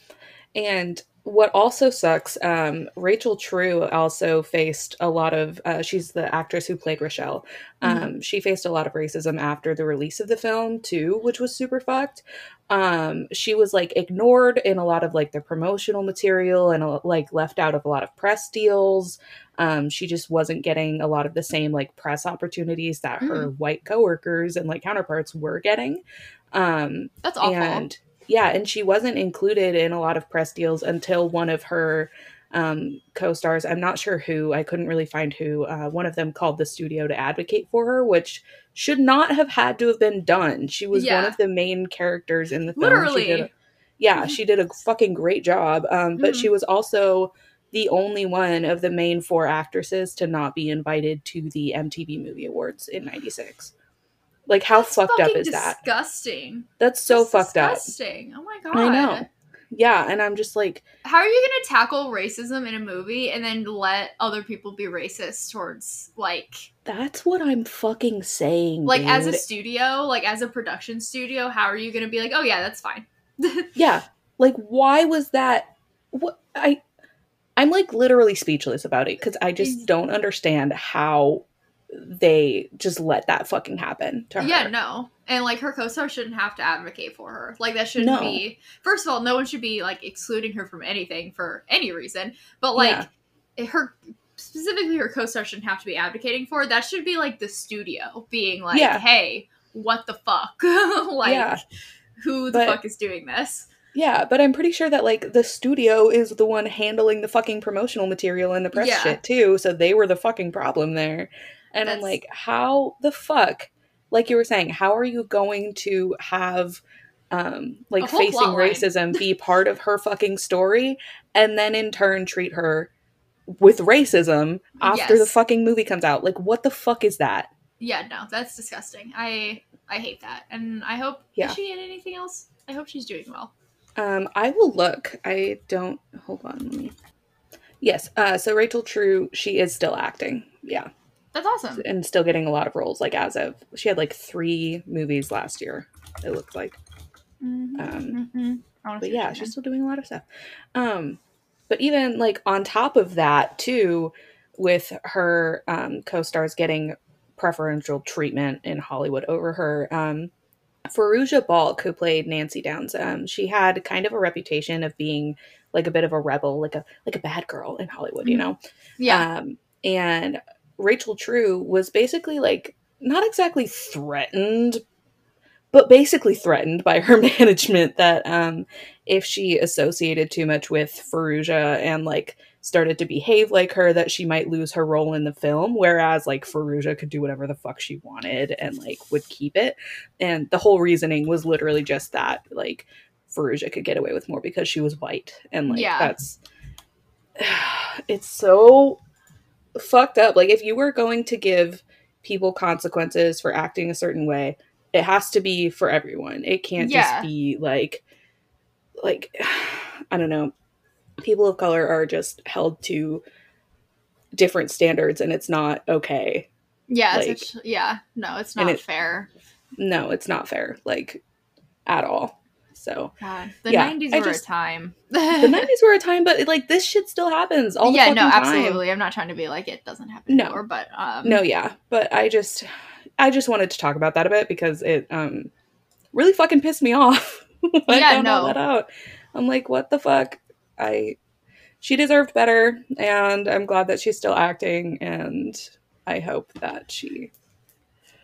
And what also sucks, um, Rachel True also faced a lot of. Uh, she's the actress who played Rochelle. Um,
Mm-hmm.
She faced a lot of racism after the release of the film too, which was super fucked. Um, she was like ignored in a lot of like the promotional material and uh, like left out of a lot of press deals. Um, she just wasn't getting a lot of the same like press opportunities that her white coworkers and like counterparts were getting. Um,
That's awful.
and yeah, and she wasn't included in a lot of press deals until one of her um, co-stars. I'm not sure who. I couldn't really find who. Uh, one of them called the studio to advocate for her, which should not have had to have been done. She was one of the main characters in the film. She
Literally.
did a- yeah, she did a fucking great job. Um, but
Mhm.
she was also the only one of the main four actresses to not be invited to the MTV Movie Awards in '96. Like, how
That's
fucked up is that?
Disgusting.
That's so
That's
fucked up.
disgusting. Oh my god.
I know. Yeah, and I'm just like,
How are you gonna tackle racism in a movie and then let other people be racist towards like
that's what I'm fucking saying.
like as a studio, like as a production studio, how are you gonna be like, oh yeah, that's fine.
yeah, like why was that? What I, I'm like literally speechless about it because I just don't understand how they just let that fucking happen to her.
Yeah, no. And like her co-star shouldn't have to advocate for her. Like that shouldn't
No.
be first of all, no one should be like excluding her from anything for any reason. But like her specifically her co-star shouldn't have to be advocating for. her. That should be like the studio being like,
Yeah.
hey, what the fuck? like
Yeah.
who the
But-
fuck is doing this?
Yeah, but I'm pretty sure that like the studio is the one handling the fucking promotional material and the press
Yeah.
shit too, so they were the fucking problem there. And I'm like, how the fuck? Like you were saying, how are you going to have um like facing racism be part of her fucking story and then in turn treat her with racism after the fucking movie comes out? Like what the fuck is that?
Yeah, no, that's disgusting. I I hate that. And I hope
Yeah.
she in anything else? I hope she's doing well.
Um, I will look. I don't. Hold on. Let me. Yes. Uh, so Rachel True, she is still acting. Yeah,
That's awesome.
and still getting a lot of roles. Like as of, she had like three movies last year. It looked like.
Mhm,
Um,
mhm.
But yeah, she's still doing a lot of stuff. Um, but even like on top of that too, with her um, co-stars getting preferential treatment in Hollywood over her. Um, Fairuza Balk, who played Nancy Downs, um, she had kind of a reputation of being like a bit of a rebel, like a like a bad girl in Hollywood, you
Mhm.
know.
Yeah.
Um, and Rachel True was basically like not exactly threatened, but basically threatened by her management that um, if she associated too much with Fairuza and like started to behave like her, that she might lose her role in the film. Whereas like Fairuza could do whatever the fuck she wanted and like would keep it. And the whole reasoning was literally just that like Fairuza could get away with more because she was white. And like
Yeah.
that's it's so fucked up. Like if you were going to give people consequences for acting a certain way, it has to be for everyone. It can't
Yeah.
just be like like I don't know. People of color are just held to different standards and it's not okay.
Yeah,
Like-
yeah. No, it's not
it-
fair.
No, it's not fair, like at all. So
God, the
Yeah,
'90s
I
were
just-
a time.
the 90s were a time, but like this shit still happens all the
yeah, no,
time.
absolutely. I'm not trying to be like it doesn't happen
No.
anymore, but um,
No, yeah, but I just, I just wanted to talk about that a bit because it um really fucking pissed me off. I
Yeah,
all
no.
that out. I'm like, what the fuck? I, she deserved better, and I'm glad that she's still acting, and I hope that she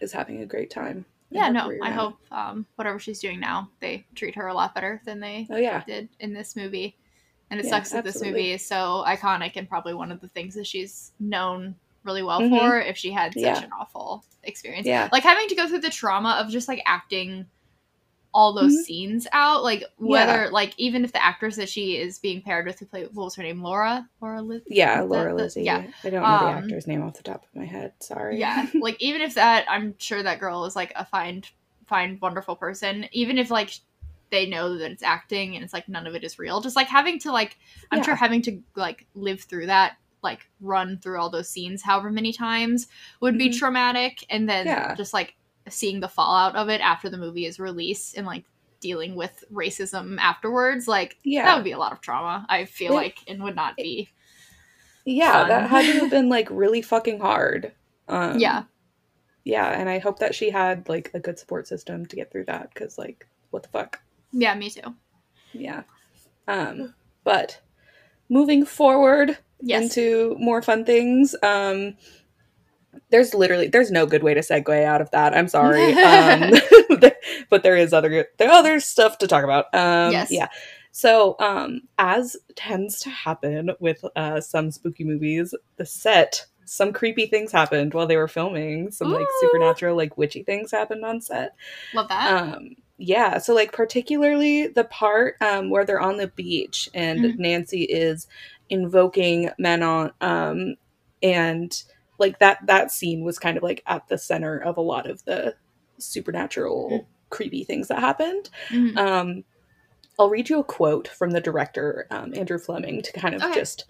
is having a great time.
Yeah, no, I
now.
hope um, whatever she's doing now, they treat her a lot better than they
Oh yeah,
did in this movie. And it
Yeah,
sucks that this movie is so iconic and probably one of the things that she's known really well
Mhm.
for if she had such
Yeah.
an awful experience.
Yeah.
Like having to go through the trauma of just like acting all those
Mhm.
scenes out, like whether like even if the actress that she is being paired with who played what was her name? Laura? Laura Liz?
yeah,
the-
Laura
the-
Lizzie.
yeah.
I don't know the
Um,
actor's name off the top of my head. Sorry.
Yeah. like even if that I'm sure that girl is like a fine fine wonderful person. Even if like they know that it's acting and it's like none of it is real. Just like having to like I'm
Yeah.
sure having to like live through that, like run through all those scenes however many times would be
Mhm.
traumatic and then
Yeah.
just like seeing the fallout of it after the movie is released and like dealing with racism afterwards, like
yeah.
that would be a lot of trauma, I feel
It-
like, and would not be.
Yeah,
fun.
that had to have been like really fucking hard. Um,
Yeah.
Yeah, and I hope that she had like a good support system to get through that because, like, what the fuck?
Yeah, me too.
Yeah. Um, but moving forward
Yes.
into more fun things, um, there's literally there's no good way to segue out of that. I'm sorry, um, but there is other there other stuff to talk about. Um,
Yes.
Yeah. So, um, as tends to happen with uh, some spooky movies, the set, some creepy things happened while they were filming. Some like supernatural, like witchy things happened on set.
Love that.
Um, yeah, so like particularly the part um, where they're on the beach and
Mhm.
Nancy is invoking Manon, um, and like that that scene was kind of like at the center of a lot of the supernatural
Mm.
creepy things that happened.
Mhm.
Um, I'll read you a quote from the director, um, Andrew Fleming, to kind of
Okay.
just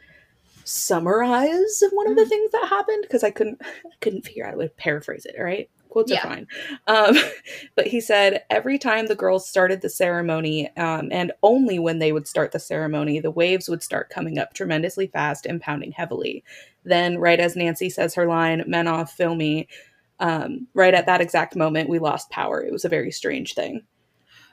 summarize one of the
Mhm.
things that happened because I couldn't I couldn't figure out how to paraphrase it. All right, quotes
Yeah.
are fine. Um, but he said every time the girls started the ceremony, um, and only when they would start the ceremony, the waves would start coming up tremendously fast and pounding heavily. Then, right as Nancy says her line, "Manon, fill me." Um, right at that exact moment, we lost power. It was a very strange thing.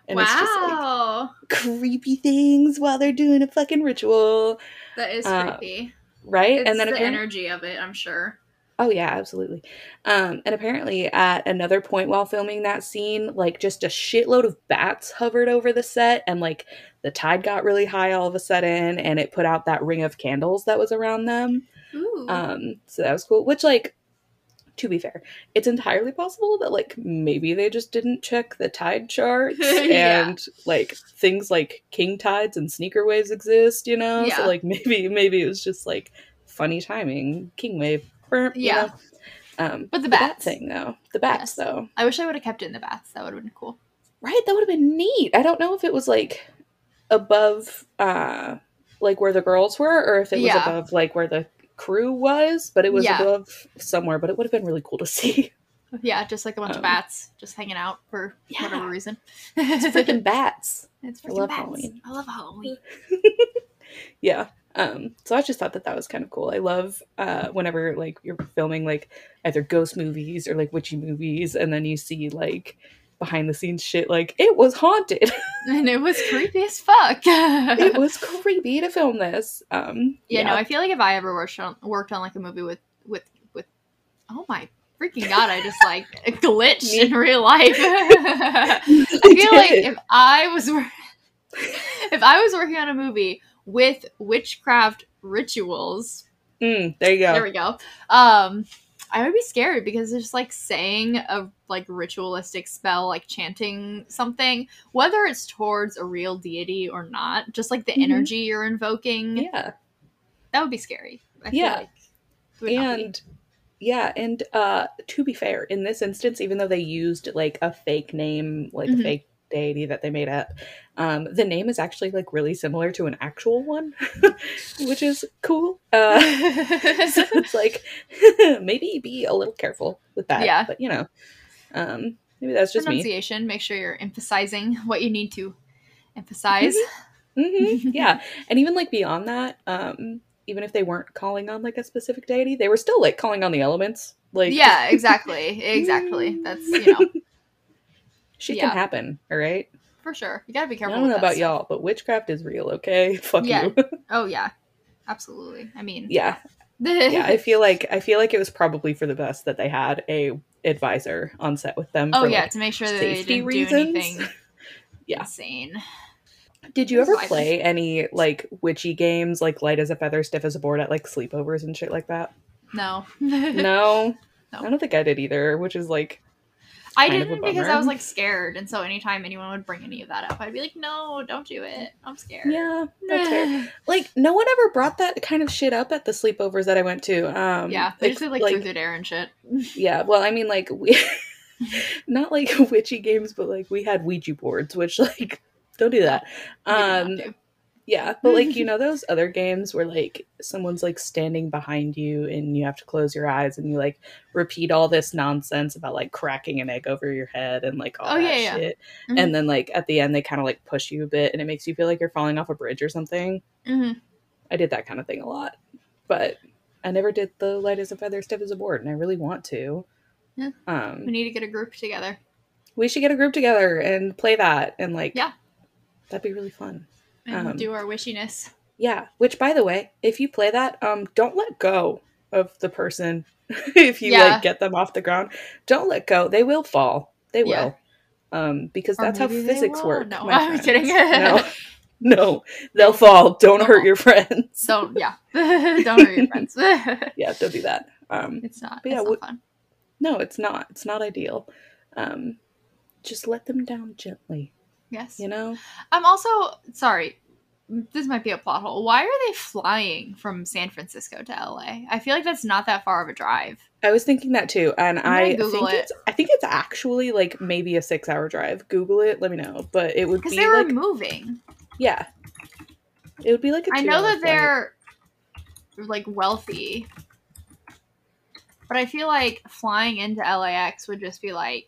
And it's just like
wow.
creepy things while they're doing a fucking ritual,
that is
uh,
creepy.
right?
It's
and then
the energy of it, I'm sure.
Oh yeah, absolutely. Um, and apparently at another point while filming that scene, like just a shitload of bats hovered over the set, and like the tide got really high all of a sudden, and it put out that ring of candles that was around them.
Ooh.
Um, so that was cool. Which, like, to be fair, it's entirely possible that like maybe they just didn't check the tide charts,
Yeah.
and like things like king tides and sneaker waves exist. You know,
Yeah.
so like maybe maybe it was just like funny timing, king wave. Burp, you
Yeah.
know? Um,
But the
bat thing though, the bats
Yes.
though,
I wish I would have kept it in the bats. That would have been cool.
right? That would have been neat. I don't know if it was like above, uh, like where the girls were, or if it was
Yeah.
above like where the crew was, but it was
Yeah.
above somewhere. But it would have been really cool to see.
Yeah, just like a bunch of
Um,
bats just hanging out for
Yeah.
whatever reason.
It's freaking bats.
It's
I love
bats.
Halloween.
I love Halloween.
Yeah. Um, so I just thought that that was kind of cool. I love uh, whenever like you're filming like either ghost movies or like witchy movies, and then you see like behind the scenes shit like it was haunted.
And it was creepy as fuck.
it was creepy to film this. Um,
yeah, no, I feel like if I ever worked on worked on like a movie with with with oh my freaking god, I just like glitched in real life. I feel like if I was if I was working on a movie with witchcraft rituals,
Mm, there you go.
there we go. Um, I would be scared because it's just like saying a like ritualistic spell, like chanting something, whether it's towards a real deity or not. Just like the
Mhm.
energy you're invoking,
yeah.
that would be scary. I feel
Yeah.
like it would not be.
and yeah and uh to be fair in this instance even though they used like a fake name like
Mhm.
a fake deity that they made up. Um, the name is actually like really similar to an actual one, which is cool. Uh, so it's like maybe be a little careful with that.
Yeah.
but you know, um, maybe that's just me.
Pronunciation. Make sure you're emphasizing what you need to emphasize.
hmm yeah, and even like beyond that, um, even if they weren't calling on like a specific deity, they were still like calling on the elements. Like,
yeah, exactly. Exactly. That's, you know,
shit
Yeah.
can happen. All right.
for sure. You gotta be careful.
I
don't
know about
stuff.
y'all, but witchcraft is real. Okay, fuck
Yeah.
you.
Oh, yeah. Absolutely. I mean,
yeah, yeah. I feel like I feel like it was probably for the best that they had a advisor on set with them.
oh,
for,
yeah,
like,
to make sure that they
safety
didn't
reasons.
do anything
Yeah.
insane.
Did you ever play any like witchy games, like light as a feather, stiff as a board, at like sleepovers and shit like that?
No.
No,
No.
I don't think I did either. Which is like,
I
kind of a
didn't because. I was like scared, and so anytime anyone would bring any of that up, I'd be like, "No, don't do it. I'm scared."
yeah, that's fair. Like, no one ever brought that kind of shit up at the sleepovers that I went to. Um,
yeah, they just did like, truth or dare and shit.
Yeah, well, I mean, like we, not like witchy games, but like we had Ouija boards, which like don't do that.
You did not
Um. Yeah, but like you know those other games where like someone's like standing behind you and you have to close your eyes and you like repeat all this nonsense about like cracking an egg over your head and like all
Oh,
that
yeah, yeah.
shit.
Mhm.
And then like at the end they kind of like push you a bit and it makes you feel like you're falling off a bridge or something.
Mhm.
I did that kind of thing a lot, but I never did the light as a feather, stiff as a board, and I really want to.
Yeah.
Um,
We need to get a group together.
we should get a group together and play that and like
Yeah.
that'd be really fun
and
Um,
do our wishiness.
yeah which by the way if you play that um don't let go of the person if you
Yeah.
like get them off the ground don't let go they will fall they
Yeah.
will um because
Or
that's how physics
won't.
work
No,
my
I'm
friends.
kidding.
no no they'll fall don't
They'll
hurt
fall.
your friends
Don't yeah. don't hurt your friends.
yeah don't do that um
it's not.
But yeah,
it's
what-
not fun.
no it's not it's not ideal um just let them down gently
Yes.
you know
I'm also sorry. This might be a plot hole. Why are they flying from San Francisco to LA? I feel like that's not that far of a drive.
I was thinking that too, and I
Google
think
it.
it's I think it's actually like maybe a six hour drive. Google it, let me know. But it would
Because
be
they were
like
moving.
yeah, it would be like a
I know that
flight.
they're like wealthy, but I feel like flying into LAX would just be like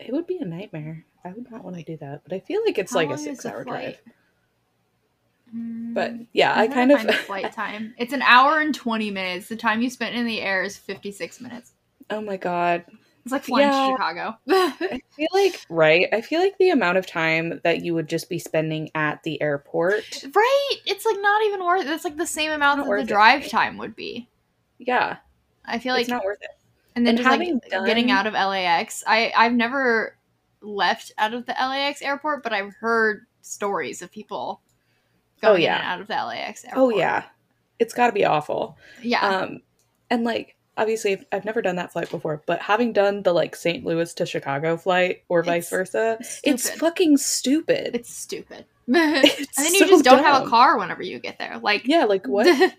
It would be a nightmare. I would not want to do that, but I feel like it's
how
like a
long is
six
the
hour
flight?
drive.
Mm,
But yeah,
I'm
I
gonna
kind of
find the flight time. It's an hour and twenty minutes. The time you spent in the air is fifty six minutes.
oh my god.
It's like flying
Yeah.
to Chicago.
I feel like right. I feel like the amount of time that you would just be spending at the airport.
right? It's like not even worth. It's like the same amount
Not
that
worth
the
it.
drive time would be.
Yeah,
I feel like
it's not worth it.
and then
and
just like
having
getting out of LAX. I I've never left out of the LAX airport, but I've heard stories of people
Oh,
going
yeah.
in and out of the LAX airport.
Oh yeah, it's got to be awful.
yeah.
Um, and like obviously I've, I've never done that flight before, but having done the like St. Louis to Chicago flight or vice
It's
versa, it's fucking stupid.
It's stupid.
it's and
then you
so
just don't have a car whenever you get there. Like
Yeah, like what?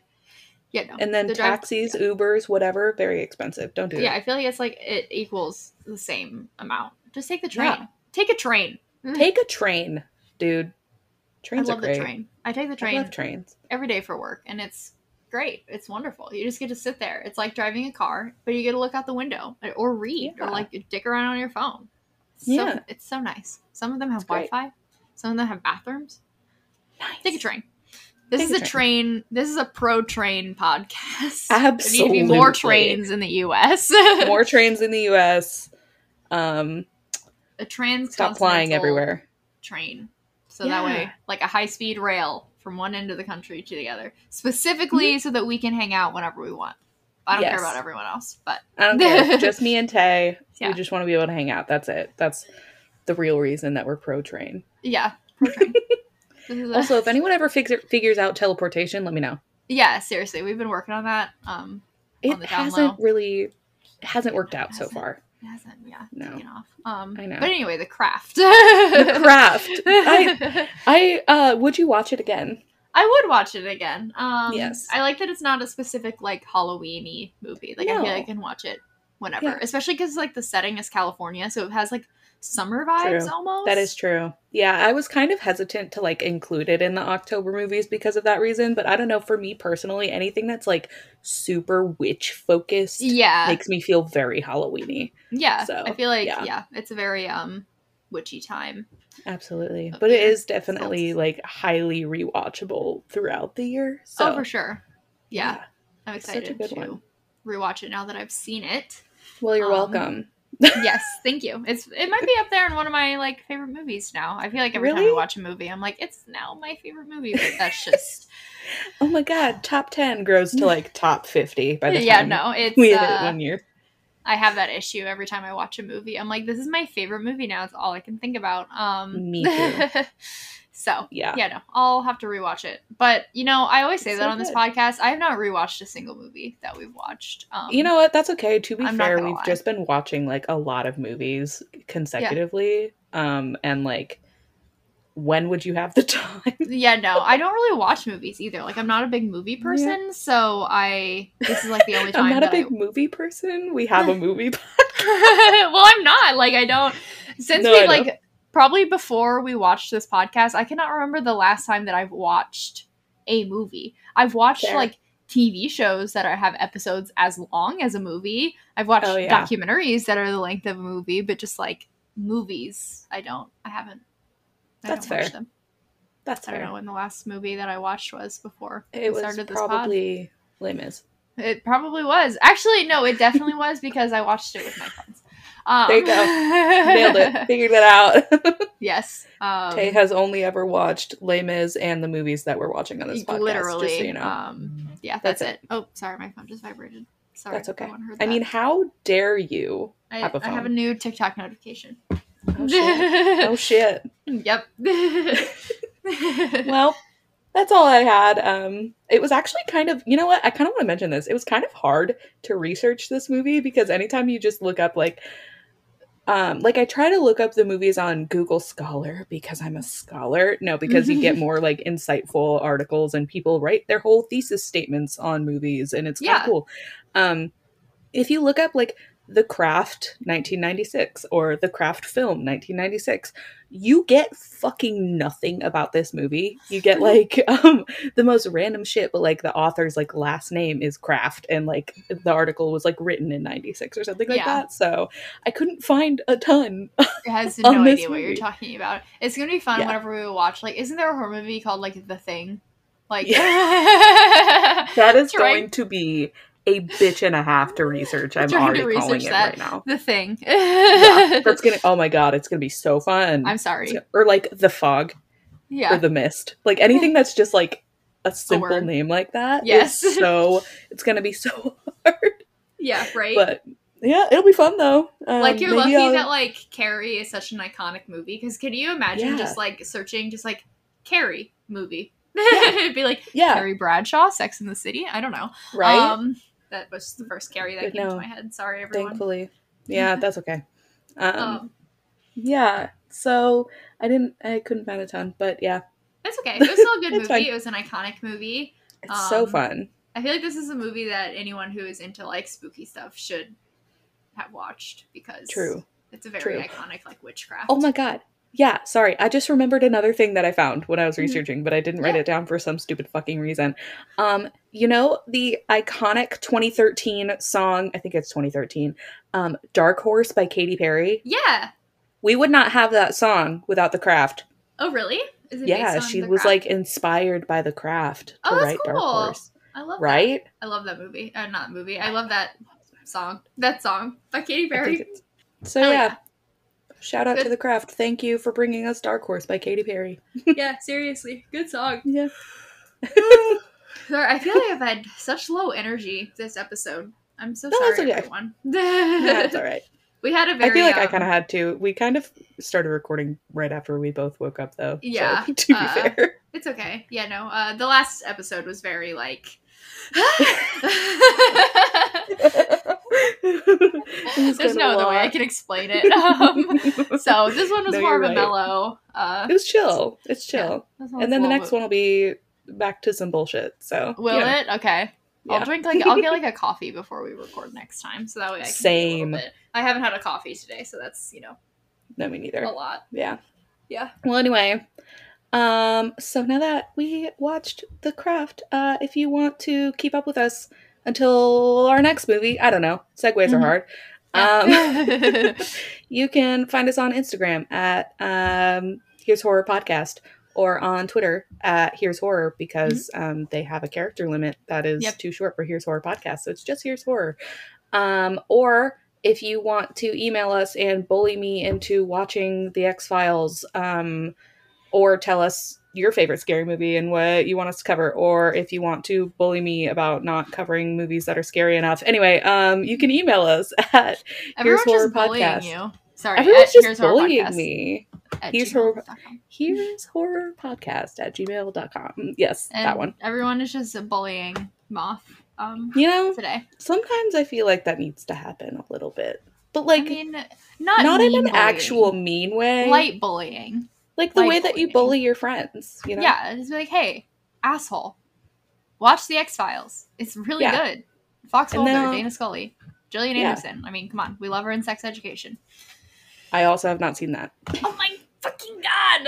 yeah, no.
and then
The drive-
taxis, Ubers, whatever, very expensive. Don't do
yeah,
it.
Yeah, I feel like it's like it equals the same amount. Just take the train.
Yeah.
Take a train.
Take a train, dude. Trains I
love
are great.
the train. I take the train.
I
train
love trains.
every day for work, and it's great. It's wonderful. You just get to sit there. It's like driving a car, but you get to look out the window or read
Yeah.
or like dick around on your phone. So,
Yeah.
it's so nice. Some of them have Wi-Fi. Some of them have bathrooms.
Nice.
Take a train. This
Take
is
a
a train. This is a pro train podcast.
Absolutely.
There need to be more trains in the U.S.
More trains in the U.S. Um,
a trans
stop flying everywhere.
train. So that way, like a high speed rail from one end of the country to the other, specifically so that we can hang out whenever we want. I don't care about everyone else, but
I don't care. just me and Tay.
Yeah.
We just want to be able to hang out. That's it. That's the real reason that we're pro train.
yeah, pro train. This is a-
Also, if anyone ever figure, figures out teleportation, let me know.
yeah, seriously, we've been working on that. Um,
It
On the
hasn't really hasn't worked out so
Hasn't.
far.
It hasn't, yeah,
No.
taken off. Um,
I know.
But anyway, the craft.
The craft. I I uh would you watch it again?
I would watch it again. Um,
Yes.
I like that it's not a specific like Halloween-y movie. Like I feel like I can watch it whenever,
Yeah.
especially because like the setting is California, so it has like summer vibes
True.
almost.
That is true. Yeah, I was kind of hesitant to like include it in the October movies because of that reason, but I don't know, for me personally, anything that's like super witch focused
Yeah.
makes me feel very Halloweeny.
yeah.
so,
I feel like
yeah.
yeah. it's a very um witchy time.
Absolutely. But it is definitely like highly rewatchable throughout the year. So
oh, for sure. Yeah. I'm
such a
excited to
one.
rewatch it now that I've seen it.
Well, you're
Um,
welcome.
Yes, thank you. It's it might be up there in one of my like favorite movies now. I feel like every time I watch a movie, I'm like, it's now my favorite movie, but that's just
Oh my god, top 10 grows to like top 50 by the time
yeah, no, it's
we hit it
uh,
one year.
I have that issue every time I watch a movie. I'm like, this is my favorite movie now. It's all I can think about. Um,
Me too.
so
Yeah.
yeah, no, I'll have to rewatch it. But you know, I always say
It's
that
so
on this podcast. I have not rewatched a single movie that we've watched. Um,
You know what? That's okay. To be
I'm
fair, we've
lie.
just been watching like a lot of movies consecutively. Um and like when would you have the time?
yeah, no, I don't really watch movies either. Like, I'm not a big movie person, so I this is like the only time
I'm not a
that I
big movie person. We have a movie
well, I'm not. Like, I don't. Since
No,
we like probably before we watched this podcast, I cannot remember the last time that I've watched a movie. I've watched
Fair.
like TV shows that are, have episodes as long as a movie. I've watched
Oh, yeah.
documentaries that are the length of a movie, but just like movies, I don't. I haven't. I
That's
don't
fair.
them.
That's
I don't know
fair.
when the last movie that I watched was before
It was
started this pod.
probably Les Mis.
It probably was. Actually, no, it definitely was because I watched it with my friends. Um,
There you go. Nailed it. Figured it out.
yes. Um,
Tay has only ever watched Les Mis and the movies that we're watching on this podcast.
literally.
just so you know.
Um, yeah,
That's
that's, it. Oh, sorry, my phone just vibrated. Sorry,
That's okay.
one
I mean, how dare you?
I,
have a
I have a new TikTok notification.
Oh shit. oh shit.
yep.
well that's all i had um it was actually kind of you know what i kind of want to mention this it was kind of hard to research this movie because anytime you just look up like um like i try to look up the movies on google scholar because i'm a scholar no because you get more like insightful articles and people write their whole thesis statements on movies and it's kind
Yeah.
of cool um if you look up like the craft 1996 or the craft film 1996 you get fucking nothing about this movie you get like um the most random shit but like the author's like last name is craft and like the article was like written in 96 or something like
Yeah.
that so i couldn't find a ton
It has no idea what you're talking about. It's gonna be fun
Yeah.
whenever we watch. Like, isn't there a horror movie called like The Thing? Like,
that is
Trying-
going to be a bitch and a half to research i'm
to
already calling
research
it
that.
right now
The Thing.
yeah, that's gonna oh my god it's gonna be so fun
I'm sorry.
or like the fog
Yeah.
or the mist like anything that's just like a simple
word.
name like that is
Yes.
so it's gonna be so hard
yeah. Right.
but yeah it'll be fun though um,
like you're lucky
I'll-
that like Carrie is such an iconic movie because can you imagine
Yeah.
just like searching just like Carrie movie?
Yeah.
It'd be like
yeah
Carrie Bradshaw, Sex in the City. I don't know.
right
Um, that was the first Carrie that came to my head. Sorry, everyone.
thankfully yeah that's okay um,
Um,
yeah so i didn't i couldn't find a ton but yeah
it's okay. It was still a good movie.
fine.
It was an iconic movie.
it's so
Um,
fun
I feel like this is a movie that anyone who is into like spooky stuff should have watched because
true
it's a very
True.
iconic like witchcraft.
oh my god yeah sorry i just remembered another thing that i found when i was
Mhm.
researching but i didn't write
Yeah.
it down for some stupid fucking reason um you know the iconic 2013 song i think it's 2013 um dark horse by katy perry
Yeah.
we would not have that song without the craft
Oh really? Is it
yeah she was
Craft?
like inspired by the craft to
Oh, that's
write dark
cool.
horse
I love that.
right
I love that movie. Uh, not movie. I love that song. That song by Katy Perry.
so yeah shout out to the craft thank you for bringing us dark horse by katy perry
yeah, seriously, good song.
yeah
Sorry, I feel like I've had such low energy this episode. I'm so
No, that's
sorry,
okay.
everyone.
that's all right
We had a very.
I feel like I
um,
kind of had to. We kind of started recording right after we both woke up, though. so,
Yeah,
to be
uh,
fair.
It's okay. Yeah, no. Uh, the last episode was very like. There's no other way I can explain it. Um, so this one was
No,
more of a
right.
mellow. Uh,
It was chill. It's chill.
this
and then the next
bit-
one will be back to some bullshit. So
Will
you know,
it? Okay.
yeah.
I'll drink like I'll get like a coffee before we record next time, so that way I can
Same.
I haven't had a coffee today, so that's you know
No, me neither.
a lot.
Yeah.
Yeah.
Well, anyway, um, so now that we watched The Craft, uh, if you want to keep up with us until our next movie, I don't know, segues
Mhm.
are hard. Um, you can find us on Instagram at um, Here's Horror Podcast or on Twitter at Here's Horror because um, they have a character limit that is
Mm-hmm. Yep.
too short for Here's Horror Podcast. So it's just Here's Horror. Um, or if you want to email us and bully me into watching The X Files, um, or tell us your favorite scary movie and what you want us to cover, or if you want to bully me about not covering movies that are scary enough. Anyway, um, you can email us at
Everyone's
Horror
just bullying
Podcast.
you. Sorry,
everyone's
at
just
Here's Horror
bullying me. Here's Horror-. Here's horror podcast at gmail.com. Yes,
And
that one.
Everyone is just bullying Moth um,
You know,
today.
sometimes I feel like that needs to happen a little bit. But like
I mean, not
not in an
bullying.
actual mean way.
light bullying.
Like the way that you bully your friends, you know?
Yeah, just be like, hey, asshole, watch the X Files. It's really
Yeah.
good. Fox Mulder,
I'll-
Dana Scully, Gillian
Yeah.
Anderson. I mean, come on, we love her in Sex Education.
I also have not seen that.
Oh my fucking god!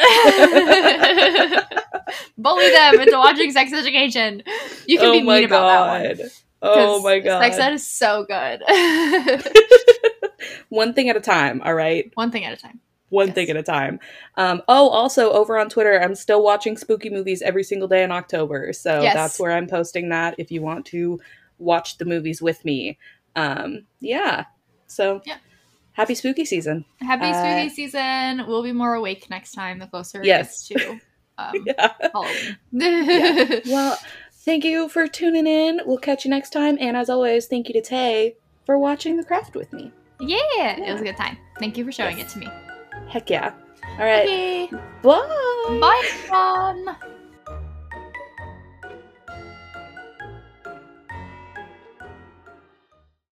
Bully them into watching Sex Education. You can
oh
be mean about that one.
god. Oh my god.
Sex Ed is so good.
One thing at a time, all right?
One thing at a time.
One
Yes.
thing at a time. Um, oh, also over on Twitter, I'm still watching spooky movies every single day in October. So
Yes.
that's where I'm posting that if you want to watch the movies with me. Um, yeah. So
Yeah.
happy spooky season.
Happy
Uh,
spooky season. We'll be more awake next time the closer
Yes.
it gets to um,
Yeah.
Halloween.
Well, thank you for tuning in. We'll catch you next time. And as always, thank you to Tay for watching The Craft with me.
yeah, it was a good time. Thank you for showing
Yes.
it to me.
Heck yeah. All right.
Okay.
Bye.
Bye, everyone.